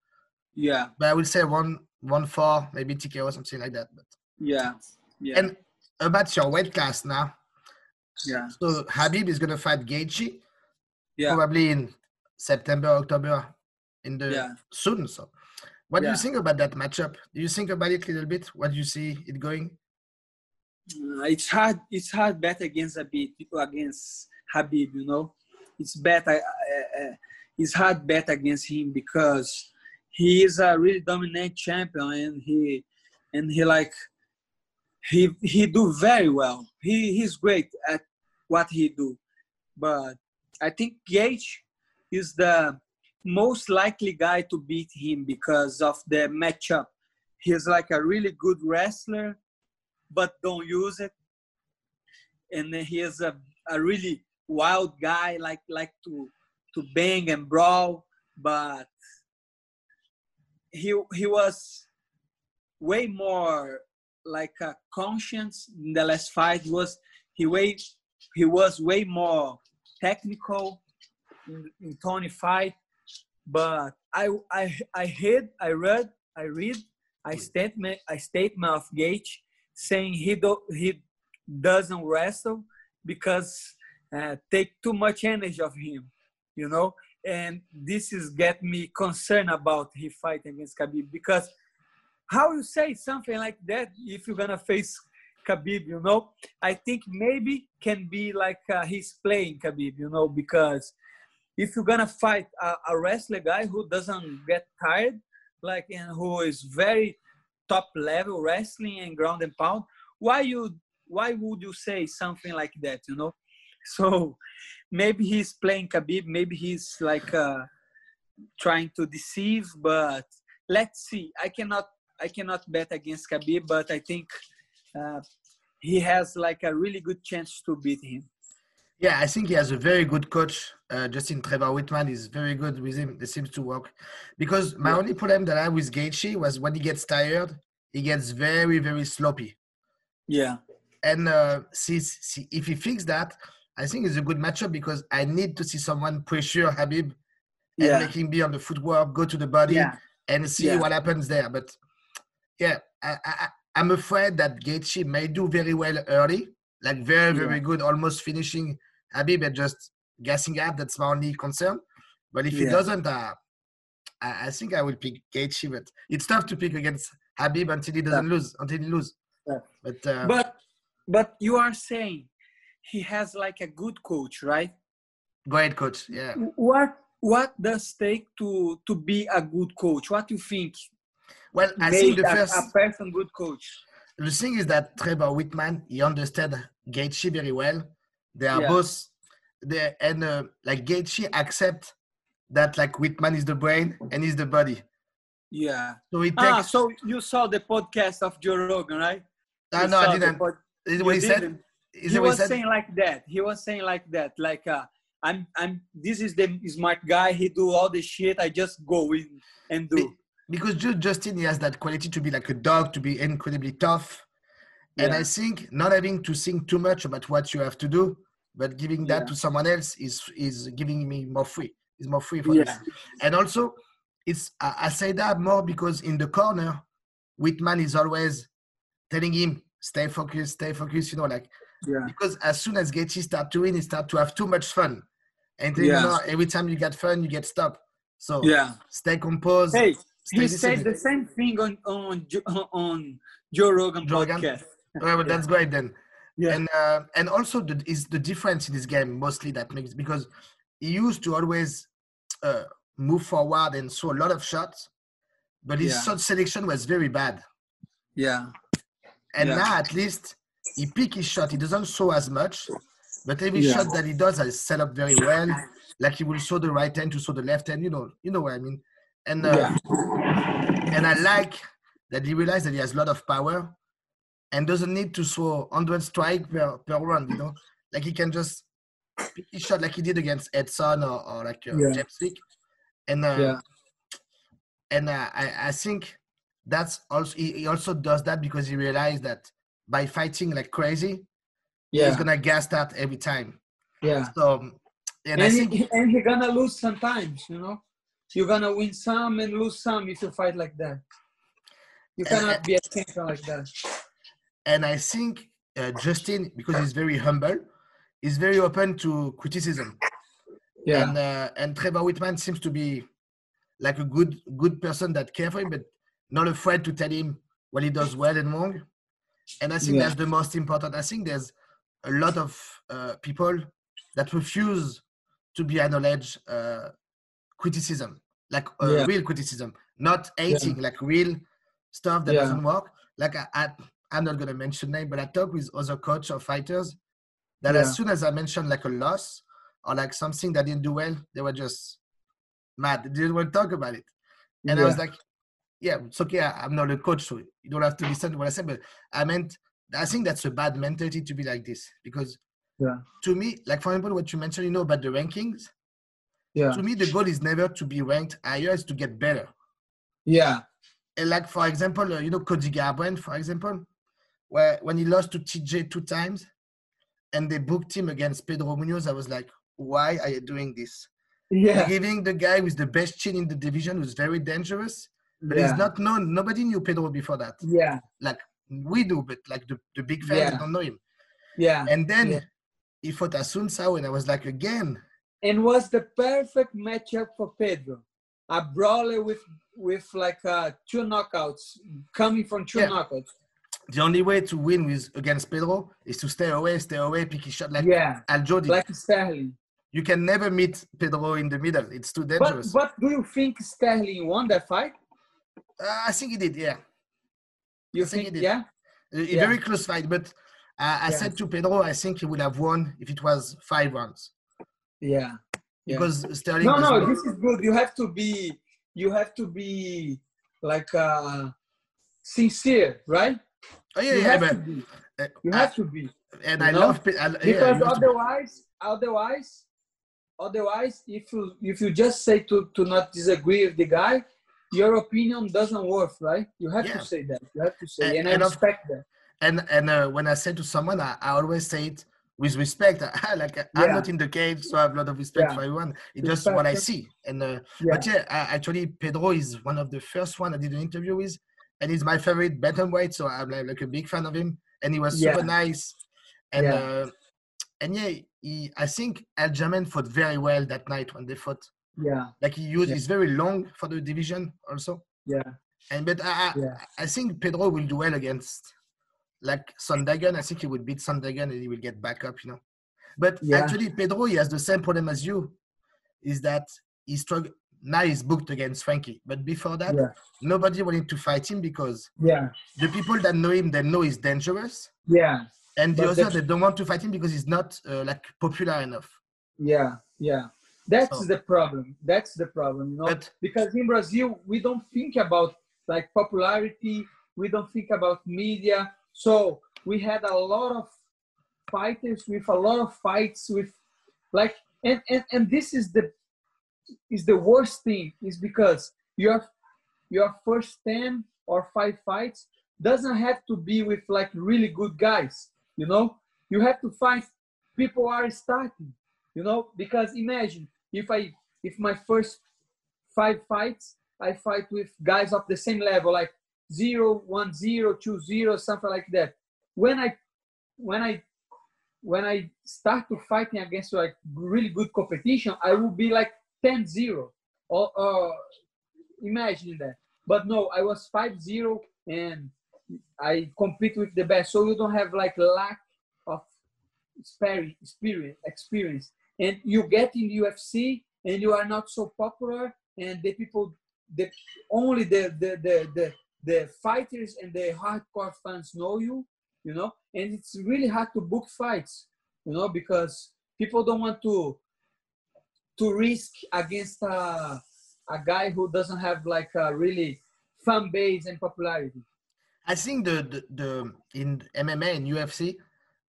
Yeah. But I will say one one four, maybe TKO or something like that. But yeah. Yeah. And about your weight class now. Yeah. So Khabib is gonna fight Gaethje. Yeah. Probably in September, October, in the yeah. soon. So, what yeah. do you think about that matchup? Do you think about it a little bit? What do you see it going? Uh, it's hard. It's hard bet against Khabib. Against Khabib, you know, it's bet. Uh, it's hard bet against him because he is a really dominant champion and he and he like he he do very well. He he's great at what he do, but I think Gaethje is the most likely guy to beat him because of the matchup. He's like a really good wrestler, but don't use it. And he is a, a really wild guy, like like to to bang and brawl, but he he was way more like a conscience in the last fight. He was he way he was way more technical in, in Tony fight. But I I I heard I read I read a statement a statement of Gaethje saying he do, he doesn't wrestle because uh, take too much energy of him, you know. And this is get me concerned about he fight against Khabib because how you say something like that if you're gonna face Khabib, you know? I think maybe can be like uh, he's playing Khabib, you know, because if you're gonna fight a, a, wrestler guy who doesn't get tired, like and who is very top level wrestling and ground and pound, why you why would you say something like that, you know? So maybe he's playing Khabib, maybe he's like uh, trying to deceive, but let's see. I cannot I cannot bet against Khabib, but I think uh, he has like a really good chance to beat him. Yeah, I think he has a very good coach. Uh, Justin Trevor Wittman is very good with him. It seems to work. Because my yeah. only problem that I have with Gaethje was when he gets tired, he gets very, very sloppy. Yeah. And uh, see, see, if he fixes that, I think it's a good matchup because I need to see someone pressure Khabib and yeah. make him be on the footwork, go to the body, yeah. and see what happens there. But yeah, I, I, I'm afraid that Gaethje may do very well early, like very, very good, almost finishing Khabib and just guessing up. That's my only concern. But if yeah. he doesn't, uh, I, I, think I will pick Gaethje. But it's tough to pick against Khabib until he doesn't yeah. lose. Until he lose. But uh, but but you are saying he has like a good coach, right? Great coach. Yeah. What what does take to to be a good coach? What do you think well, I think the first a person good coach. The thing is that Trevor Wittman he understood Gaethje very well. They are yeah. both there, and uh, like Gaethje accept that like Wittman is the brain and he's the body. Yeah. So he ah, takes. Ah, so you saw the podcast of Joe Rogan, right? Uh, no, I didn't. Pod- is what he didn't. said? Is he was saying like that. He was saying like that. Like, uh, I'm, I'm. This is the smart guy. He do all the shit. I just go in and do because Justin he has that quality to be like a dog, to be incredibly tough. And yeah. I think not having to think too much about what you have to do, but giving that yeah. to someone else is is giving me more free. Is more free for yeah. this. And also, it's I, I say that more because in the corner, Wittman is always telling him stay focused, stay focused. You know, like yeah. because as soon as Gaethje start to win, he start to have too much fun, And then, yeah. you know, every time you get fun, you get stopped. So yeah, stay composed. Hey, he said the same thing on on on Joe Rogan Joe podcast. Rogan? well, that's great then. Yeah, and uh, and also the, is the difference in this game mostly that makes because he used to always uh, move forward and throw a lot of shots, but his yeah. shot selection was very bad. Yeah, and yeah. now at least he pick his shot. He doesn't throw as much, but every yeah. shot that he does is set up very well. Like he will show the right hand to show the left hand. You know, you know what I mean. And uh, and I like that he realized that he has a lot of power and doesn't need to throw 100 strike per, per round, you know? Like he can just pick his shot like he did against Edson or, or like uh, yeah. James Vick. And uh, yeah. and uh, I, I think that's also he, he also does that because he realized that by fighting like crazy, yeah. he's gonna gas that every time. Yeah. So and, and I think he, and he's gonna lose sometimes, you know. You're gonna win some and lose some if you fight like that. You cannot and, be a champion like that. And I think uh, Justin, because he's very humble, is very open to criticism. Yeah. And uh, and Trevor Wittman seems to be like a good good person that care for him, but not afraid to tell him what he does well and wrong. And I think yeah. that's the most important. I think there's a lot of uh, people that refuse to be acknowledged uh, criticism, like uh, yeah. real criticism, not hating, yeah. like real stuff that doesn't work. Like I, I, I'm not gonna mention name, but I talk with other coach or fighters that as soon as I mentioned like a loss or like something that didn't do well, they were just mad. They didn't want to talk about it. And I was like, yeah, it's okay. I'm not a coach, so you don't have to listen to what I said. But I meant, I think that's a bad mentality to be like this because yeah. to me, like for example, what you mentioned, you know, about the rankings. Yeah. To me, the goal is never to be ranked higher; is to get better. Yeah. And like for example, uh, you know, Cody Garbrandt, for example, where when he lost to TJ two times, and they booked him against Pedro Munhoz, I was like, why are you doing this? Yeah. You're giving the guy with the best chin in the division who's very dangerous but yeah. he's not known. Nobody knew Pedro before that. Yeah. Like we do, but like the, the big fans yeah. don't know him. Yeah. And then yeah. he fought Assunção, and I was like, again. And was the perfect matchup for Pedro. A brawler with with like uh, two knockouts coming from two knockouts. The only way to win with against Pedro is to stay away, stay away, pick his shot like yeah, Aljodi. Like Sterling. You can never meet Pedro in the middle. It's too dangerous. But, but do you think Sterling won that fight? Uh, I think he did, yeah. You I think, think yeah? A, a yeah. very close fight, but uh, I yeah. said to Pedro, I think he would have won if it was five rounds. Yeah. Because yeah. Sterling. No, no, this is good. You have to be, you have to be like uh, sincere, right? Oh yeah, you yeah, but uh, you have to be. And I know? love I, because otherwise, otherwise, otherwise, if you if you just say to to not disagree with the guy, your opinion doesn't work, right? You have yeah. to say that. You have to say, and, and, and I respect that. And and uh, when I say to someone, I, I always say it with respect. I, like I'm not in the cage, so I have a lot of respect yeah. for everyone. It's just what I see. And uh, yeah. but yeah, I, actually, Pedro is one of the first one I did an interview with, and he's my favorite bantamweight. So I'm like, like a big fan of him, and he was super nice. And uh, and yeah, he, I think Aljamain fought very well that night when they fought. Yeah. Like he used, yeah. he's very long for the division also. Yeah. And but I, yeah. I, I think Pedro will do well against like Sandhagen. I think he will beat Sandhagen and he will get back up, you know. But yeah. actually, Pedro, he has the same problem as you, is that he struggle. Now he's booked against Frankie, but before that, yeah. nobody wanted to fight him because yeah, the people that know him, they know he's dangerous. Yeah, and the other, they don't want to fight him because he's not uh, like popular enough. Yeah, yeah. That's so, the problem. That's the problem, you know. But, because in Brazil, we don't think about like popularity. We don't think about media. So we had a lot of fighters with a lot of fights with like and, and, and this is the is the worst thing is because your your first 10 or 5 fights doesn't have to be with like really good guys you know you have to find people are starting you know because imagine if I if my first five fights I fight with guys of the same level, like zero, one, zero, two, zero, something like that. When I when I when I start to fighting against like really good competition, I will be like 10-0 or, or imagine that. But no, I was 5-0 and I compete with the best. So you don't have like lack of experience, experience. And you get in the UFC and you are not so popular and the people, the only the, the, the, the, the fighters and the hardcore fans know you, you know, and it's really hard to book fights, you know, because people don't want to to risk against a, a guy who doesn't have like a really fan base and popularity. I think the the, the in MMA and UFC,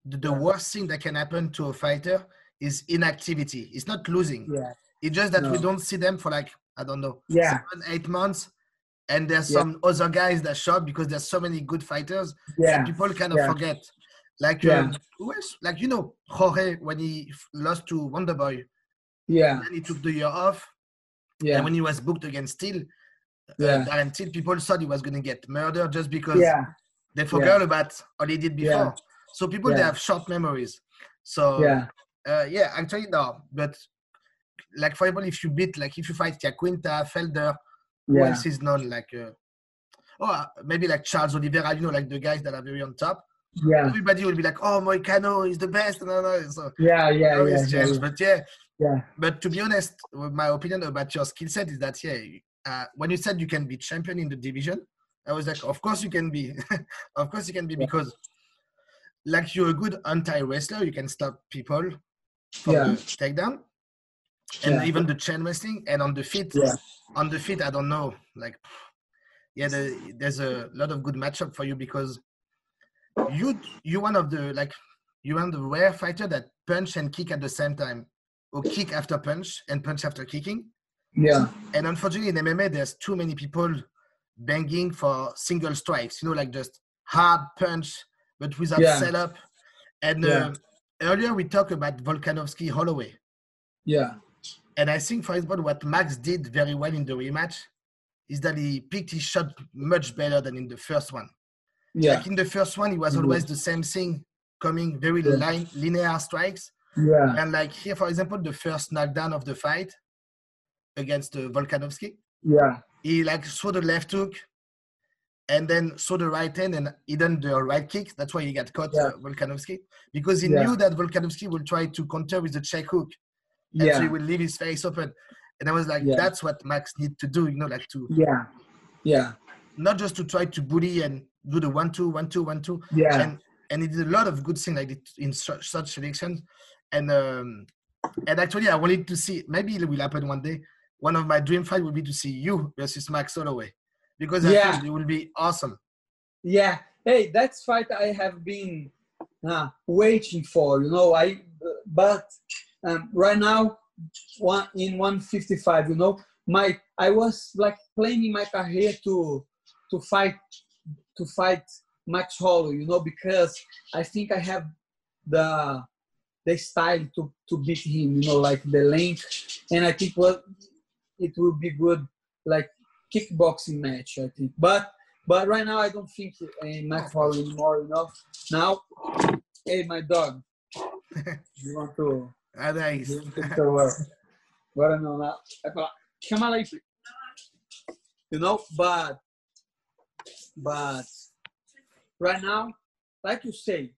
the, the, worst thing that can happen to a fighter is inactivity. It's not losing. Yeah. It's just that no. we don't see them for like I don't know, yeah, seven, eight months, and there's yeah. some other guys that shot because there's so many good fighters. Yeah. people kind of yeah. forget. Like yeah. um, like you know Jorge when he lost to Wonderboy. Yeah. And he took the year off. Yeah. And when he was booked against Till, uh, yeah. uh, Darren Till, people thought he was going to get murdered just because yeah. they forgot yeah. about what he did before. So people they have short memories. So yeah, uh, yeah, actually no, but like for example, if you beat like if you fight Iaquinta, Felder, who else is known like uh, oh maybe like Charles Oliveira, you know, like the guys that are very on top. Yeah. Everybody will be like, oh, Moicano is the best. No, no. So yeah, yeah, yeah, yeah, yeah. But yeah, yeah. But to be honest, my opinion about your skill set is that yeah, uh, when you said you can be champion in the division, I was like, of course you can be, of course you can be yeah. because like you're a good anti-wrestler, you can stop people from yeah. the takedown, and Yeah. even the chain wrestling and on the feet. Yeah. On the feet, I don't know, like yeah, the, there's a lot of good matchup for you because you you one of the like you're one of the rare fighter that punch and kick at the same time or kick after punch and punch after kicking. Yeah. And unfortunately, in MMA, there's too many people banging for single strikes. You know, like just hard punch, but without Yeah. setup. And Yeah. uh, earlier we talked about Volkanovski Holloway, Yeah. and I think, for example, what Max did very well in the rematch is that he picked his shot much better than in the first one. Yeah. Like in the first one, it was Mhm. always the same thing, coming very Yeah. line, linear strikes. Yeah. And like here, for example, the first knockdown of the fight against uh, Volkanovski, Yeah. he like saw the left hook and then saw the right hand and he done the right kick. That's why he got caught, Yeah. uh, Volkanovski, because he Yeah. knew that Volkanovski will try to counter with the check hook. And so he Yeah. will leave his face open. And I was like, Yeah. that's what Max need to do, you know, like to Yeah. Yeah. not just to try to bully and do the one two one two one two. Yeah. And and he did a lot of good things like in such, such selections. And um, and actually, I wanted to see maybe it will happen one day. One of my dream fight would be to see you versus Max Holloway because I Yeah. think it will be awesome. Yeah. Hey, that's fight I have been uh, waiting for. You know, I but um, right now, one in 155. You know, my I was like planning my career to to fight to fight Max Holloway. You know, because I think I have the the style to to beat him. You know, like the length, and I think what it will be good like kickboxing match. I think, but but right now I don't think uh, Max Holloway anymore. You know, now hey my dog, you want to Ah, nice. you want to show her? Agora não, não. Vai falar, chama ela aí. You know, but but right now, like you say,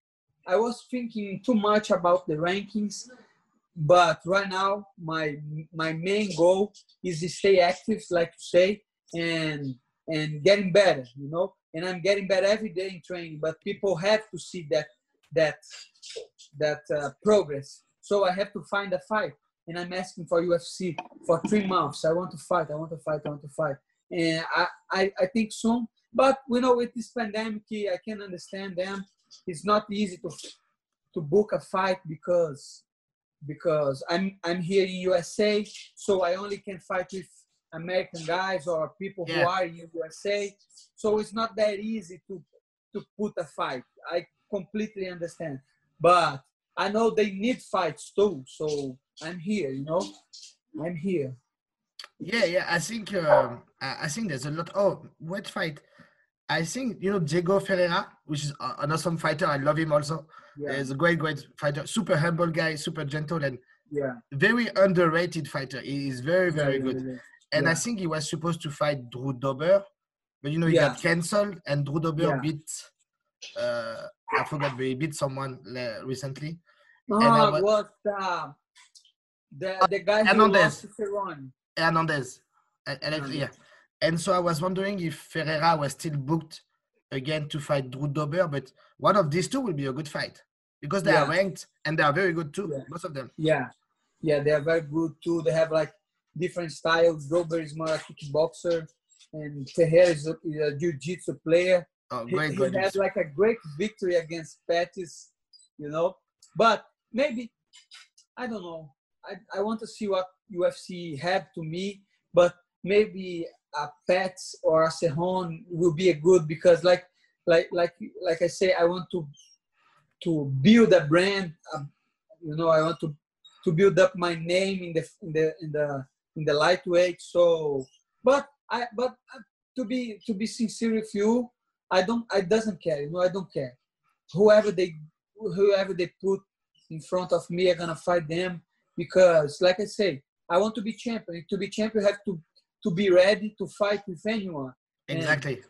I was thinking too much about the rankings, but right now my my main goal is to stay active, like you say, and and getting better, you know. And I'm getting better every day in training, but people have to see that that that uh, progress. So I have to find a fight, and I'm asking for UFC for three months. I want to fight. I want to fight. I want to fight. And I, I, I think soon. But you know, with this pandemic, I can understand them. It's not easy to to book a fight because because I'm I'm here in USA, so I only can fight with American guys or people Yeah. who are in USA. So it's not that easy to to put a fight. I completely understand, but I know they need fights too. So I'm here. You know, I'm here. Yeah, yeah. I think um, I I think there's a lot. Oh, what fight? I think you know Diego Ferreira, which is an awesome fighter. I love him also. Yeah. He's a great, great fighter. Super humble guy, super gentle, and yeah, very underrated fighter. He is very, very good. And yeah. I think he was supposed to fight Drew Dober, but you know he Yeah. got cancelled, and Drew Dober Yeah. beat. Uh, I forgot, but he beat someone uh, recently. Oh, was uh, the the guy who lost to. Hernandez. And, and Hernandez. yeah. And so I was wondering if Ferreira was still booked again to fight Drew Dober, but one of these two will be a good fight because they are ranked and they are very good too, Yeah. both of them. Yeah, yeah, they are very good too. They have like different styles. Dober is more a kickboxer, and Ferreira is a, is a jiu-jitsu player. Oh, He, great, he great. had like a great victory against Pettis, you know. But maybe I don't know. I, I want to see what UFC have to me, but maybe a Pettis or a Cerrone will be a good because like like like like I say, I want to to build a brand. Um, you know, I want to to build up my name in the in the in the in the lightweight. So, but I but uh, to be to be sincere with you, I don't. I doesn't care. You know, I don't care. Whoever they whoever they put in front of me, I'm gonna fight them because, like I say, I want to be champion. To be champion, you have to to be ready to fight with anyone. And- Exactly.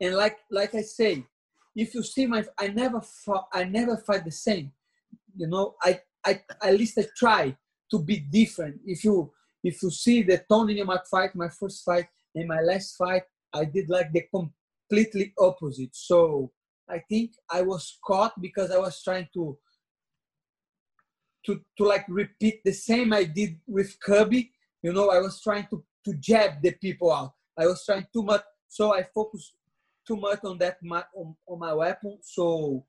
and like like I say, if you see my, I never fought, I never fight the same. You know, I I at least I try to be different. If you if you see the Tony Newmark fight, my first fight and my last fight, I did like the completely opposite. So I think I was caught because I was trying to to to like repeat the same I did with Kirby. You know, I was trying to to jab the people out. I was trying too much, so I focused too much on that my, on, on my weapon. So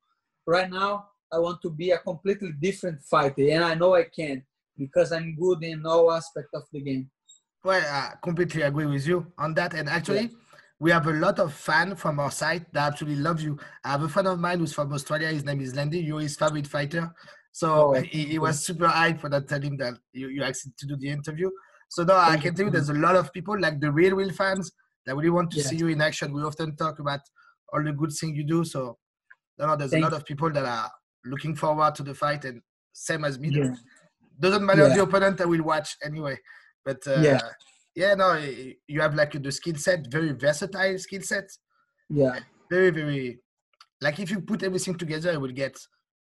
right now I want to be a completely different fighter, and I know I can because I'm good in all aspects of the game. Well, I completely agree with you on that. And actually, we have a lot of fans from our site that absolutely love you. I have a friend of mine who's from Australia. His name is Landy. You're his favorite fighter. So Oh, he, he was super hyped when I told him that you, you asked to do the interview. So now I can tell you there's a lot of people like the real, real fans that really want to Yeah. see you in action. We often talk about all the good things you do. So no, no, there's Thank a lot of people that are looking forward to the fight and same as me. Yeah. Doesn't matter Yeah. the opponent, I will watch anyway. But uh, Yeah. yeah, no, you have like the skill set, very versatile skill set, Yeah, very, very like if you put everything together, it will get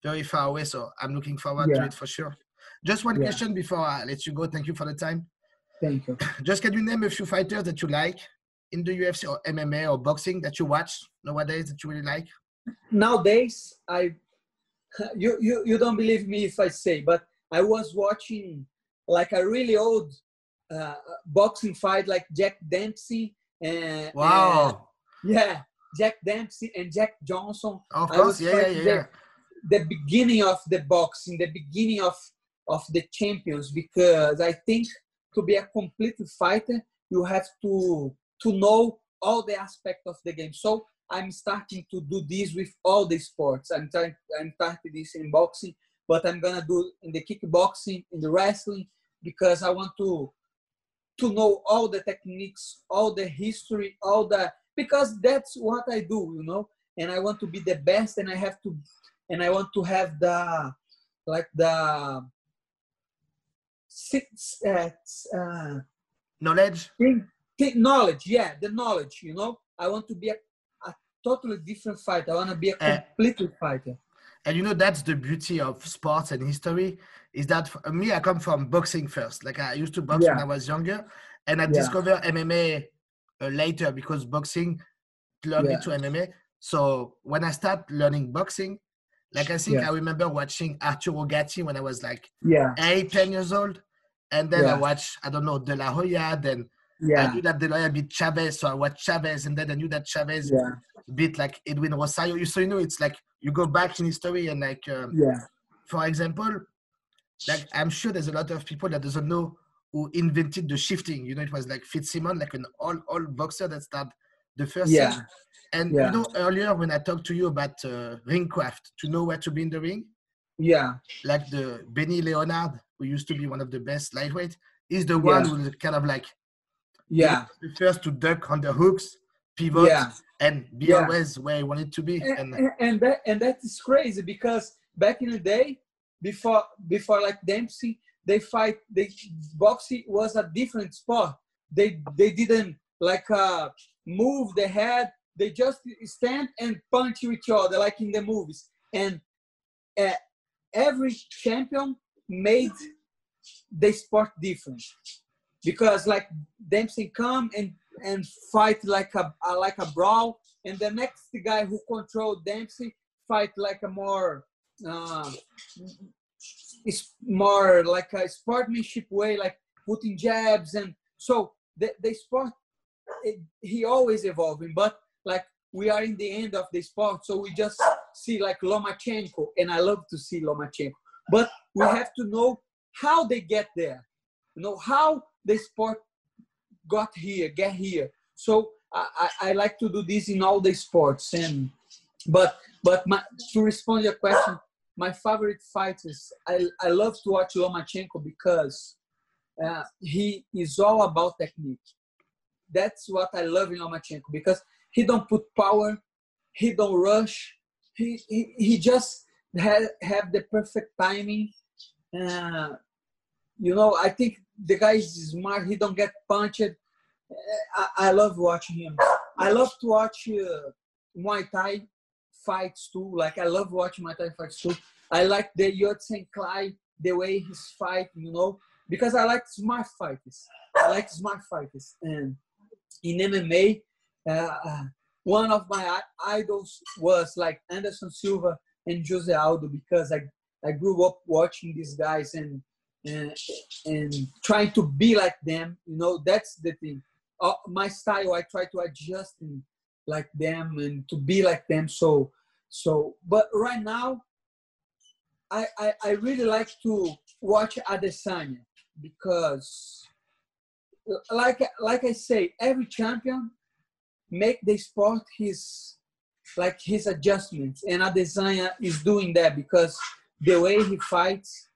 very far away. So I'm looking forward to it for sure. Just one question before I let you go. Thank you for the time. Thank you. Just can you name a few fighters that you like in the UFC or MMA or boxing that you watch nowadays that you really like? nowadays i you, you you don't believe me if i say but i was watching like a really old uh, boxing fight like jack dempsey and Wow. and- yeah jack dempsey and jack johnson Of course, yeah, yeah, yeah, yeah. the beginning of the boxing the beginning of of the champions because i think to be a complete fighter you have to to know all the aspect of the game. So i'm starting to do this with all the sports. I'm trying i'm starting this in boxing but i'm gonna do in the kickboxing in the wrestling because i want to to know all the techniques all the history all the because that's what i do you know? And i want to be the best and i have to and i want to have the like the uh, uh, Knowledge? knowledge yeah the knowledge you know i want to be a, a totally different fighter i want to be a Uh, completely fighter And you know that's the beauty of sports and history is that for me I come from boxing first. Like I used to box when I was younger, and I Yeah. discovered MMA uh, later because boxing led me to MMA. So when I start learning boxing, like I think Yeah. I remember watching Arturo Gatti when I was like yeah eight, ten years old, and then I Yeah. watched I don't know De La Hoya. Then I knew that De La Hoya beat Chavez, so I watched Chavez, and then I knew that Chavez yeah beat like Edwin Rosario. You so you know it's like you go back in history and like. Um, yeah for example, like I'm sure there's a lot of people that doesn't know who invented the shifting. You know, it was like Fitzsimon, like an all all boxer that started the first. yeah. And Yeah. you know, earlier when I talked to you about uh, ring craft, to know where to be in the ring, yeah like the Benny Leonard, who used to be one of the best lightweight, is the one Yeah. who's kind of like yeah the first to duck on the hooks, pivot, yeah and be Yeah. always where he wanted to be. and, And and, and that and that is crazy because back in the day, before before like Dempsey, they fight. They boxing was a different sport. They they didn't like uh, move the head. They just stand and punch each other like in the movies. And uh, every champion made the sport different. Because like Dempsey come and and fight like a, a like a brawl, and the next guy who controlled Dempsey fight like a more uh, it's more like a sportsmanship way, like putting jabs and so the, the sport it, he always evolving, but like we are in the end of the sport, so we just see like Lomachenko, and I love to see Lomachenko, but we have to know how they get there, you know how the sport got here, get here. So I, I, I like to do this in all the sports, and but but my, to respond to your question, my favorite fighters, I, I love to watch Lomachenko because uh, he is all about technique. That's what I love in Lomachenko because he don't put power, he don't rush, he, he, just had, have the perfect timing. Uh, you know, I think the guy is smart. He don't get punched. I, I love watching him. I love to watch uh, Muay Thai fights too. Like I love watching Muay Thai fights too. I like the Yodsanklai, the way he's fighting, you know, because I like smart fighters. I like smart fighters. And in MMA, uh, uh, one of my idols was like Anderson Silva and Jose Aldo because I, I grew up watching these guys and and, and trying to be like them. You know, that's the thing. Uh, my style, I try to adjust and like them and to be like them. So, so, but right now, I, I, I really like to watch Adesanya because, like like I say, every champion make the sport his like his adjustments, and Adesanya is doing that because the way he fights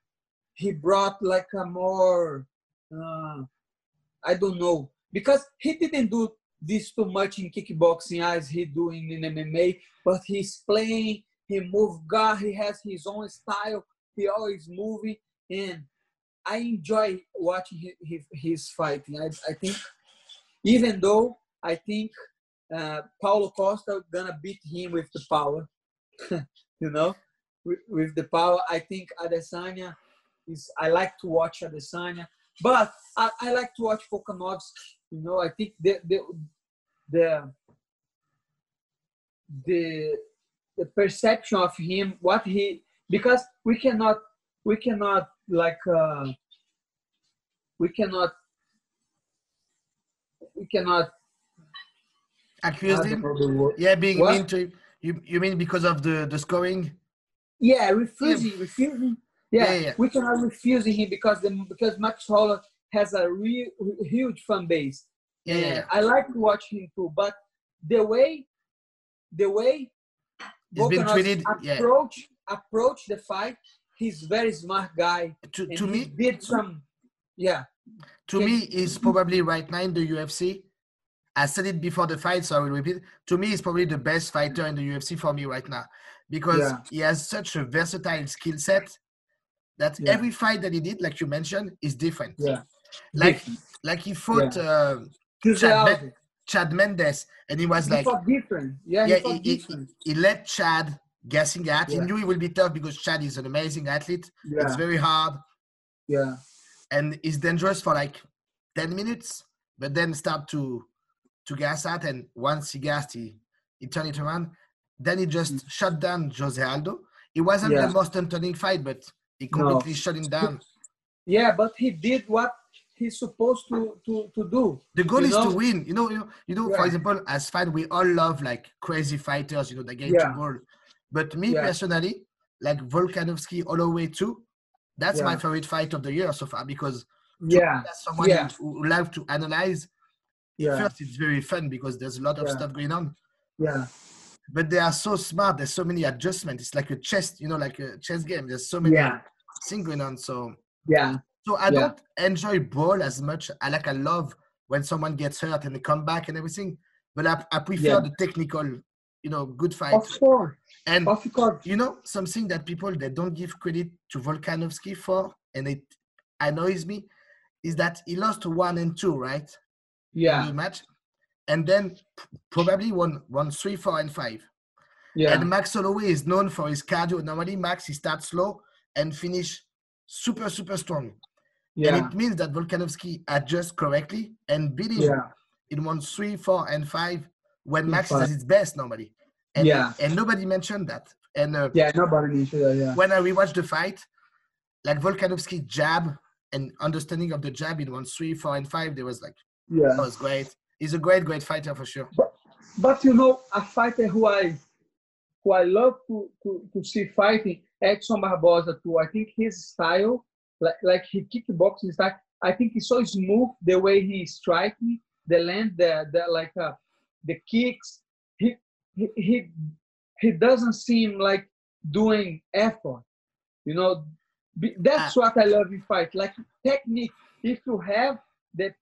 he brought like a more uh, I don't know. Because he didn't do this too much in kickboxing as he doing in MMA, but he's playing, he move God, he has his own style, he always moving, and I enjoy watching his, his fighting. I, I think even though I think uh, Paulo Costa gonna beat him with the power, you know, with, with the power. I think Adesanya is I like to watch Adesanya, but I, I like to watch Volkanovski. You know, I think the the the the, the perception of him, what he because we cannot we cannot like uh, we cannot we cannot accuse him. Yeah, being what? mean to him. you. You mean because of the the scoring? Yeah, refusing, yeah. refusing yeah, yeah, yeah. we cannot refuse him because the, because Max Holloway has a real huge fan base. Yeah, yeah, I like to watch him too, but the way the way he's been treated, approach yeah. approach the fight, he's very smart guy. To, to me, did some, yeah. To me, he's probably right now in the UFC. I said it before the fight, so I will repeat. To me, he's probably the best fighter in the UFC for me right now because yeah. he has such a versatile skill set that yeah. every fight that he did, like you mentioned, is different. Yeah. Like different. like he fought uh, Chad, Me- Chad Mendes, and he was he like different. Yeah, yeah. He, he, he, he, let Chad guessing at. He knew it would be tough because Chad is an amazing athlete. Yeah. It's very hard. Yeah. And it's dangerous for like ten minutes, but then start to to gas at, and once he gassed, he he turned it around. Then he just mm-hmm. shut down Jose Aldo. It wasn't yeah. the most entertaining fight, but he completely no. shut him down. Yeah, but he did what he's supposed to to, to do. The goal is know? to win. You know, you know, you know. For example, as fight, we all love like crazy fighters. You know, they get yeah. to goal. But me yeah. personally, like Volkanovski all the way too. That's yeah. my favorite fight of the year so far because yeah, someone yeah. who love to analyze. Yeah. First, it's very fun because there's a lot of stuff going on. Yeah but they are so smart. There's so many adjustments. It's like a chess, you know, like a chess game. There's so many yeah. things going on. So yeah. So I yeah. don't enjoy brawl as much. I like I love when someone gets hurt and they come back and everything. But I, I prefer yeah. the technical, you know, good fight. Of course. And of course. you know, something that people they don't give credit to Volkanovski for, and it annoys me, is that he lost one and two, right? Yeah. match, and then probably won won three, four, and five. Yeah. And Max Holloway is known for his cardio. Normally, Max he starts slow and finish super, super strong. yeah. And it means that Volkanovski adjusts correctly and beat him Yeah. in one, three, four, and five when Max is at its best normally. And, Yeah. and nobody mentioned that. And uh, Yeah. Nobody to. Yeah. when I rewatched the fight, like Volkanovski jab and understanding of the jab in one, three, four, and five, there was like, Yeah. that was great. He's a great, great fighter for sure. But you know, a fighter who I who I love to, to, to see fighting, Edson Barbosa too. I think his style, like like he kickboxing style, I think he's so smooth the way he striking, the land, the the like uh, the kicks. He he he he doesn't seem like doing effort. You know, that's what I love in fight. Like technique. If you have the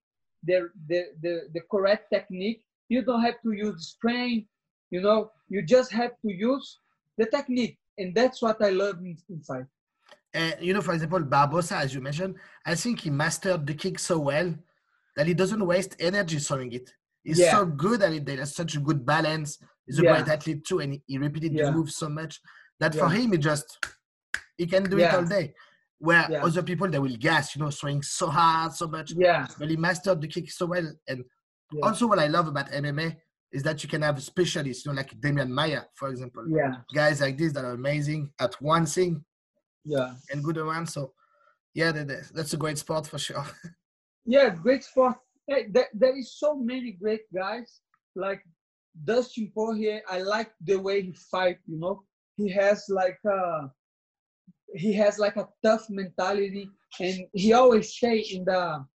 the the the, the correct technique, you don't have to use strain. You know, you just have to use the technique, and that's what I love inside. And. You know, for example, Barbosa, as you mentioned, I think he mastered the kick so well that he doesn't waste energy throwing it. He's Yeah. so good at it. He has such a good balance. He's a Yeah. great athlete too, and he, he repeated Yeah. the move so much that for him, he just he can do it all day. Where Yeah. other people they will gas, you know, throwing so hard, so much. Yeah, But he mastered the kick so well. And Yeah. also, what I love about MMA is that you can have specialists, you know, like Demian Maia, for example. yeah, Guys like this that are amazing at one thing yeah, and good around. So, yeah, that, that- that's a great sport for sure. yeah. Great sport. Hey, there, there is so many great guys like Dustin Poirier. I like the way he fight. You know, he has like a he has like a tough mentality, and he always say in the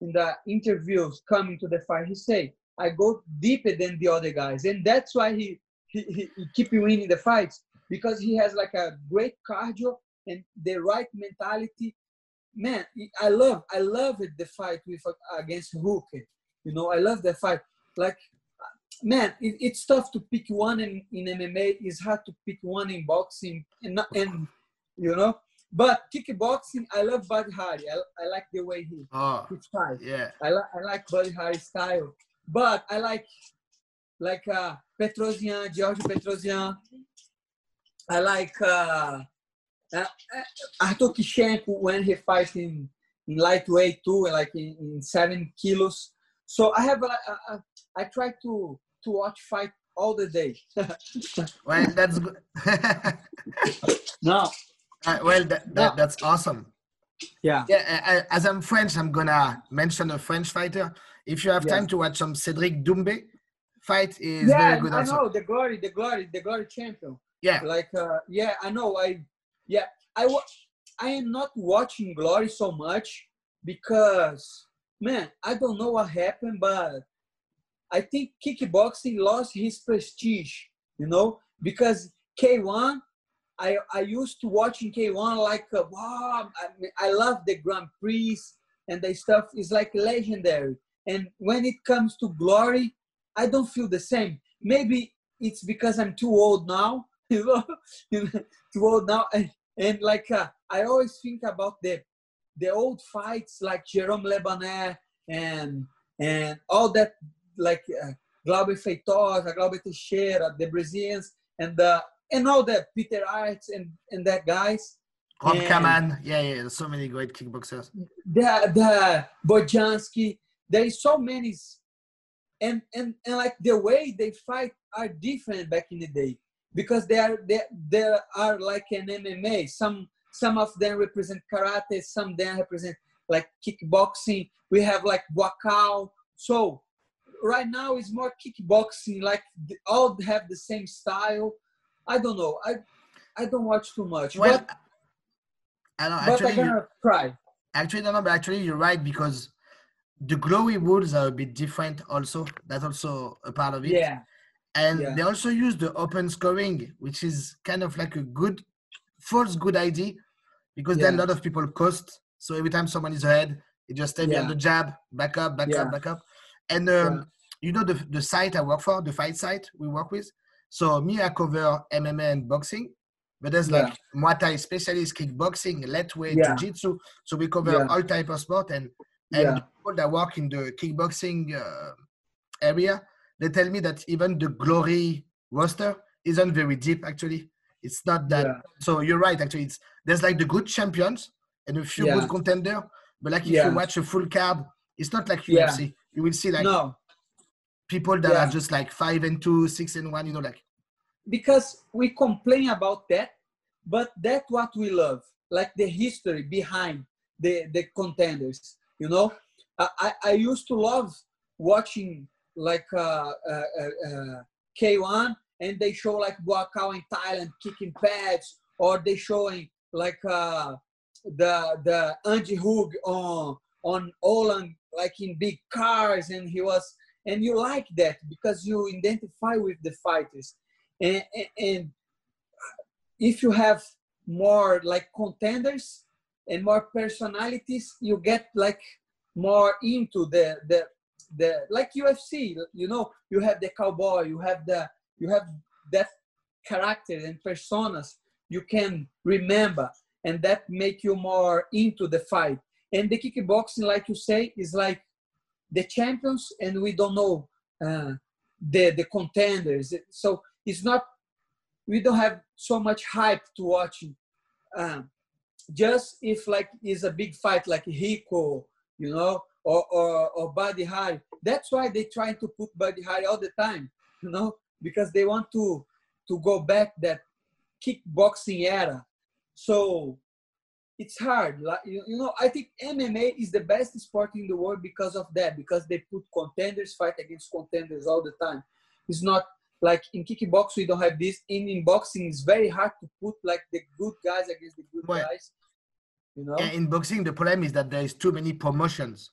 in the interviews coming to the fight, he say, "I go deeper than the other guys," and that's why he he, he, he keep winning the fights because he has like a great cardio and the right mentality. Man, I love I love it the fight with against Hooker. You know, I love the fight. Like, man, it, it's tough to pick one in, in MMA. It's hard to pick one in boxing, and and you know. But kickboxing, I love Badr Hari. I, I like the way he Oh, he fights. yeah. I like I like Badr Hari's style, but I like like uh, Petrosyan, George Petrosyan. I like uh, uh, Artur Kishenko when he fights in, in lightweight too, like in, in seven kilos. So I have a, a, a, I try to to watch fight all the day. Well, that's good. no. Uh, well, that, that, that's awesome. Yeah. Yeah, as I'm French, I'm gonna mention a French fighter. If you have Yeah. time to watch some Cedric Doumbé fight, is yeah, very good I also. know the glory, the glory, the glory champion. Yeah, like uh, yeah i know i yeah i wa- i am not watching glory so much because man i don't know what happened but i think kickboxing lost his prestige you know because k1 i i used to watch in k1 like uh, wow I, mean, I love the grand prix and the stuff. Is like legendary. And when it comes to glory i don't feel the same. Maybe it's because i'm too old now you know, too old now. And, and like uh, I always think about the the old fights like Jérôme Le Banner and and all that like uh, Glauber Feitosa, Glauber Teixeira, the Brazilians, and the and all the Peter Aerts and and that guys. Rob Kaman. Yeah, yeah. There's so many great kickboxers. the the Bonjasky. There is so many, and and and like the way they fight are different back in the day because they are they they are like an MMA. Some some of them represent karate, some them represent like kickboxing. We have like wakao. So right now it's more kickboxing. Like all have the same style. I don't know. I I don't watch too much, Well, but I know. but I'm Actually, gonna try. actually, no, no, but actually, you're right because the glory rules are a bit different. Also, that's also a part of it. Yeah. and Yeah. they also use the open scoring, which is kind of like a good, false good idea, because then a lot of people cost. So every time someone is ahead, it just stay Yeah. the jab, back up, back Yeah. up, back up. And um, Yeah. you know the the site I work for, the fight site we work with, So me, I cover MMA and boxing, but there's like yeah. Muay Thai specialists, kickboxing, lightweight, yeah. jiu-jitsu. So we cover yeah. all type of sport and and people that work in the kickboxing uh, area, they tell me that even the glory roster isn't very deep actually. It's not that. So you're right. Actually, it's there's like the good champions and a few good contender. But like if you watch a full card, it's not like UFC. You will see like no. People that are just like five and two, six and one. You know, like because we complain about that, but that's what we love, like the history behind the the contenders. You know, I I used to love watching like uh, uh, uh, uh K1 and they show like Buakaw in Thailand kicking pads, or they showing like uh, the the Andy Hug on on Holland like in big cars, and he was and you like that because you identify with the fighters, and, and, if you have more like contenders and more personalities, you get like more into the the the like UFC. You know, you have the cowboy, you have the you have that character and personas you can remember and that make you more into the fight and the kickboxing like you say is like the champions and we don't know uh, the the contenders so it's not we don't have so much hype to watch uh, just if like is a big fight like Rico you know or or, or Badr Hari that's why they try to put Badr Hari all the time you know because they want to to go back that kickboxing era. So it's hard. Like you, you know, I think MMA is the best sport in the world because of that. Because they put contenders fight against contenders all the time. It's not like in kickboxing we don't have this. In, in boxing, it's very hard to put like the good guys against the good well, guys. You know. In boxing, the problem is that there is too many promotions.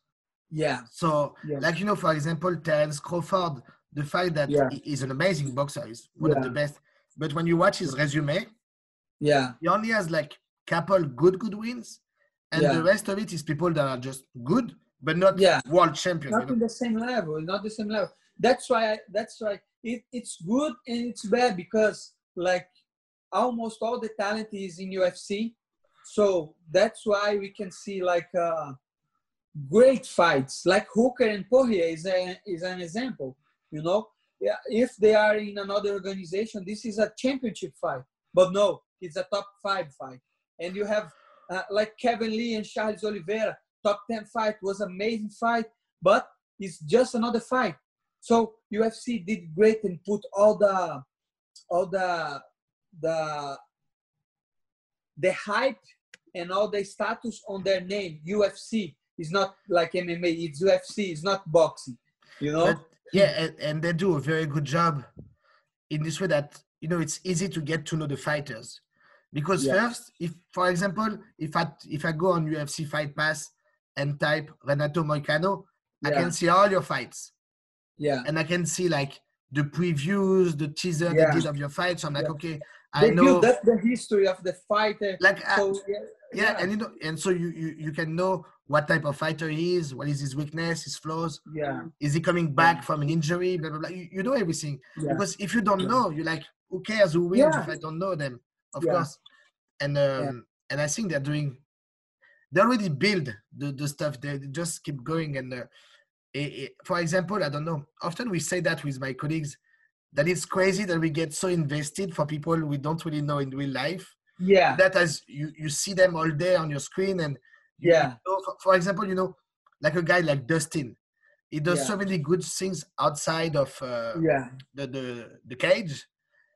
Yeah. So, yeah. like you know, for example, Terence Crawford the fact that yeah. is an amazing boxer is one yeah. of the best. But when you watch his resume, yeah, he only has like couple good good wins, and yeah. the rest of it is people that are just good but not yeah. world champion. Not you know? in the same level. Not the same level. That's why. I, that's why it, it's good and it's bad because like almost all the talent is in UFC. So that's why we can see like uh, great fights. Like Hooker and Poirier is a, is an example. You know, yeah, if they are in another organization, this is a championship fight. But no, it's a top five fight. And you have uh, like Kevin Lee and Charles Oliveira, top 10 fight was amazing fight, but it's just another fight. So UFC did great and put all the all the the the hype and all the status on their name. UFC is not like MMA, it's UFC, it's not boxing. You know? But yeah, and, and they do a very good job in this way that you know it's easy to get to know the fighters because yeah. first if for example if i if i go on ufc fight pass and type renato moicano yeah. i can see all your fights yeah and i can see like the previews the teaser yeah. they did of your fights so i'm like yeah. okay i they know that's the history of the fighter like so, yeah, yeah, and you know and so you, you you can know what type of fighter he is, what is his weakness, his flaws. Yeah. Is he coming back from an injury? Blah blah blah. You, you know everything. Because if you don't know, you're like, who cares who wins if I don't know them? Of course. And um, and I think they're doing they already build the, the stuff. They just keep going. And uh, it, it, for example, I don't know. Often we say that with my colleagues that it's crazy that we get so invested for people we don't really know in real life. Yeah. That as you you see them all day on your screen and yeah. So for, for, example, you know, like a guy like Dustin, he does yeah. so many good things outside of uh, yeah the, the the cage,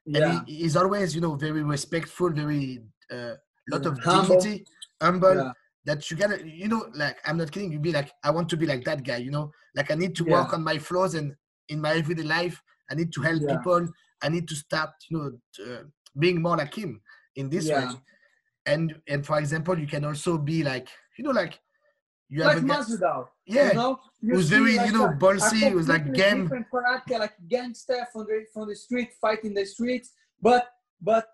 yeah. and he, he's always you know very respectful, very uh, lot of humble. dignity, humble. Yeah. That you gotta, you know, like I'm not kidding. You be like, I want to be like that guy, you know. Like I need to yeah. work on my flaws and in my everyday life, I need to help people. I need to start, you know, to, uh, being more like him in this way. And and for example, you can also be like you know, like you like Masvidal. Yeah, you know, it was very like you know ballsy. It was like different character, like gangster from the from the street, fighting the streets. But but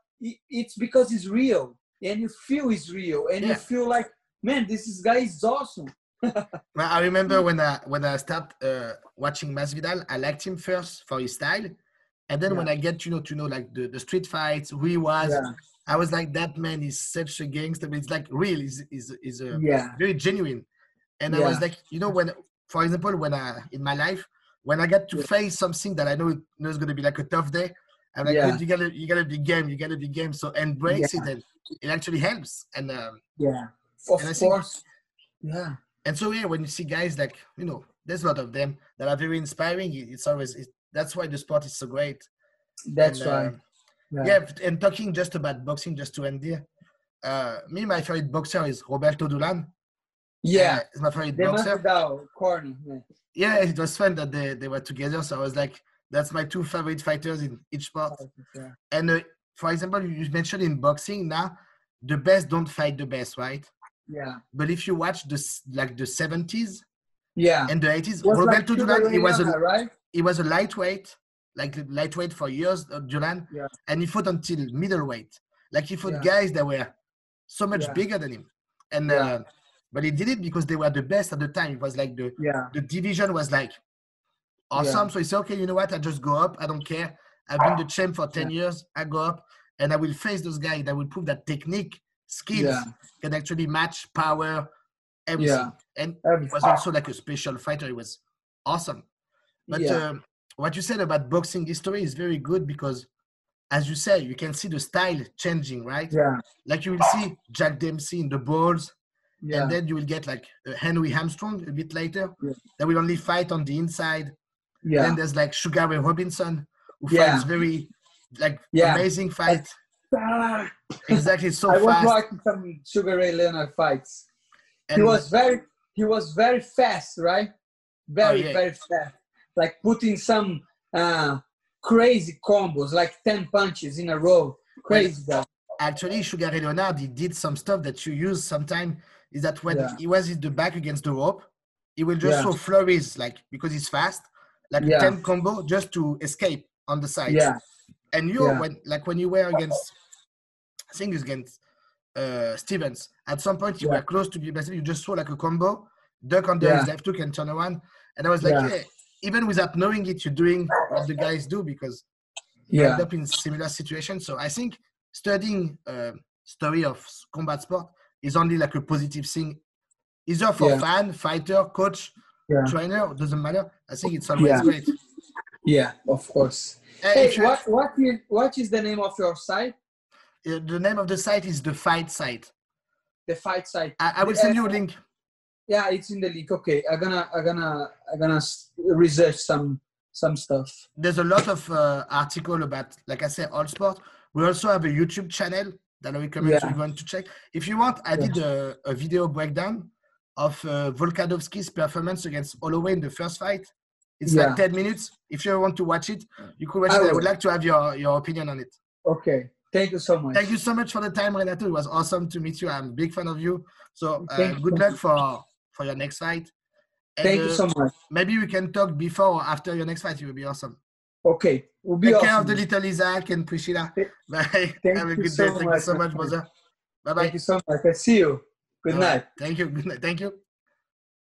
it's because it's real, and you feel it's real, and yeah. you feel like, man, this is guy is awesome. I remember when I when I started uh, watching Masvidal, I liked him first for his style, And then Yeah. when I get you know to know like the, the street fights, who he was, Yeah. I was like, that man is such a gangster. But it's like real, is is is a Yeah. very genuine. And I was like, you know, when for example, when I in my life, when I get to Yeah. face something that I know, you know is gonna be like a tough day, I'm like, Yeah. "Dude, you gotta you gotta be game, you gotta be game. So embrace Yeah. it and it actually helps. And um, Yeah. Of And I think- course. Yeah. and so yeah, when you see guys like you know, there's a lot of them that are very inspiring. It's always it, that's why the sport is so great. That's And, right. uh, Yeah. yeah, and talking just about boxing, just to end here. Uh, me, my favorite boxer is Roberto Duran. Yeah. He's my favorite They must boxer. have corner. Yeah. Yeah, it was fun that they, they were together. So I was like, that's my two favorite fighters in each sport. Yeah. And uh, for example, you mentioned in boxing now, the best don't fight the best, right? Yeah. But if you watch this, like the 70s Yeah. and the 80s, Was like Roberto Sugar Duran, he was a right? he was a lightweight, like lightweight for years, uh, Duran, Yeah. and he fought until middleweight. Like he fought Yeah. guys that were so much Yeah. bigger than him, and uh, but he did it because they were the best at the time. It was like the Yeah. the division was like awesome. So he said, okay, you know what? I just go up. I don't care. I've been the champ for 10 years. I go up and I will face those guys that will prove that technique, skills Yeah. can actually match power, everything. Yeah. And he Everything. was also like a special fighter. It was awesome. But Yeah. um, what you said about boxing history is very good because, as you say, you can see the style changing, right? Yeah. Like you will see Jack Dempsey in the balls, Yeah. and then you will get like Henry Armstrong a bit later. Yeah. That will only fight on the inside. Yeah. Then there's like Sugar Ray Robinson, who Yeah. fights very like Yeah. amazing fight. Exactly, so I was fast. watching some Sugar Ray Leonard fights. and he was very he was very fast, right? Very Oh, yeah. very fast. Like putting some uh, crazy combos, like ten punches in a row. Crazy actually Sugar Ray Leonard he did some stuff that you use sometime. Is that when Yeah. he was in the back against the rope, he will just Yeah. throw flurries like because he's fast, like Yeah. a 10 combo just to escape on the side. Yeah, And you Yeah. when like when you were against I think against uh Stephens, at some point you were close to be basically you just saw like a combo, duck under his left hook and turn around. And I was like, Yeah. yeah, even without knowing it, you're doing what the guys do because you end up in similar situations. So I think studying uh, story of combat sport is only like a positive thing, either for Yeah. fan, fighter, coach, Yeah. trainer, doesn't matter. I think it's always Yeah. great. yeah. Of course. Uh, Hey, if you- what what is what is the name of your site? uh, the name of the site is the Fight Site. The fight site. I, I will send you a link. Yeah, it's in the link. Okay, I'm gonna I'm gonna I'm gonna research some some stuff. There's a lot of uh, article about, like I said, all sport. We also have a YouTube channel that I recommend Yeah. you going to check. If you want, I Yeah. did a, a video breakdown of uh, Volkanovski's performance against Holloway in the first fight. It's Yeah. like 10 minutes. If you want to watch it, you could watch I it. I would like to have your, your opinion on it. Okay, thank you so much. Thank you so much for the time, Renato. It was awesome to meet you. I'm a big fan of you. So uh, good luck for, for your next fight. And, Thank you uh, so much. Maybe we can talk before or after your next fight. It will be awesome. Okay, we'll be Take care of the little Isaac and Priscilla. Bye. thank Have a you good so day. Thank you much, so much, brother. Bye Thank bye. you so much. I see you. Good night. Thank you. Good night. Thank you.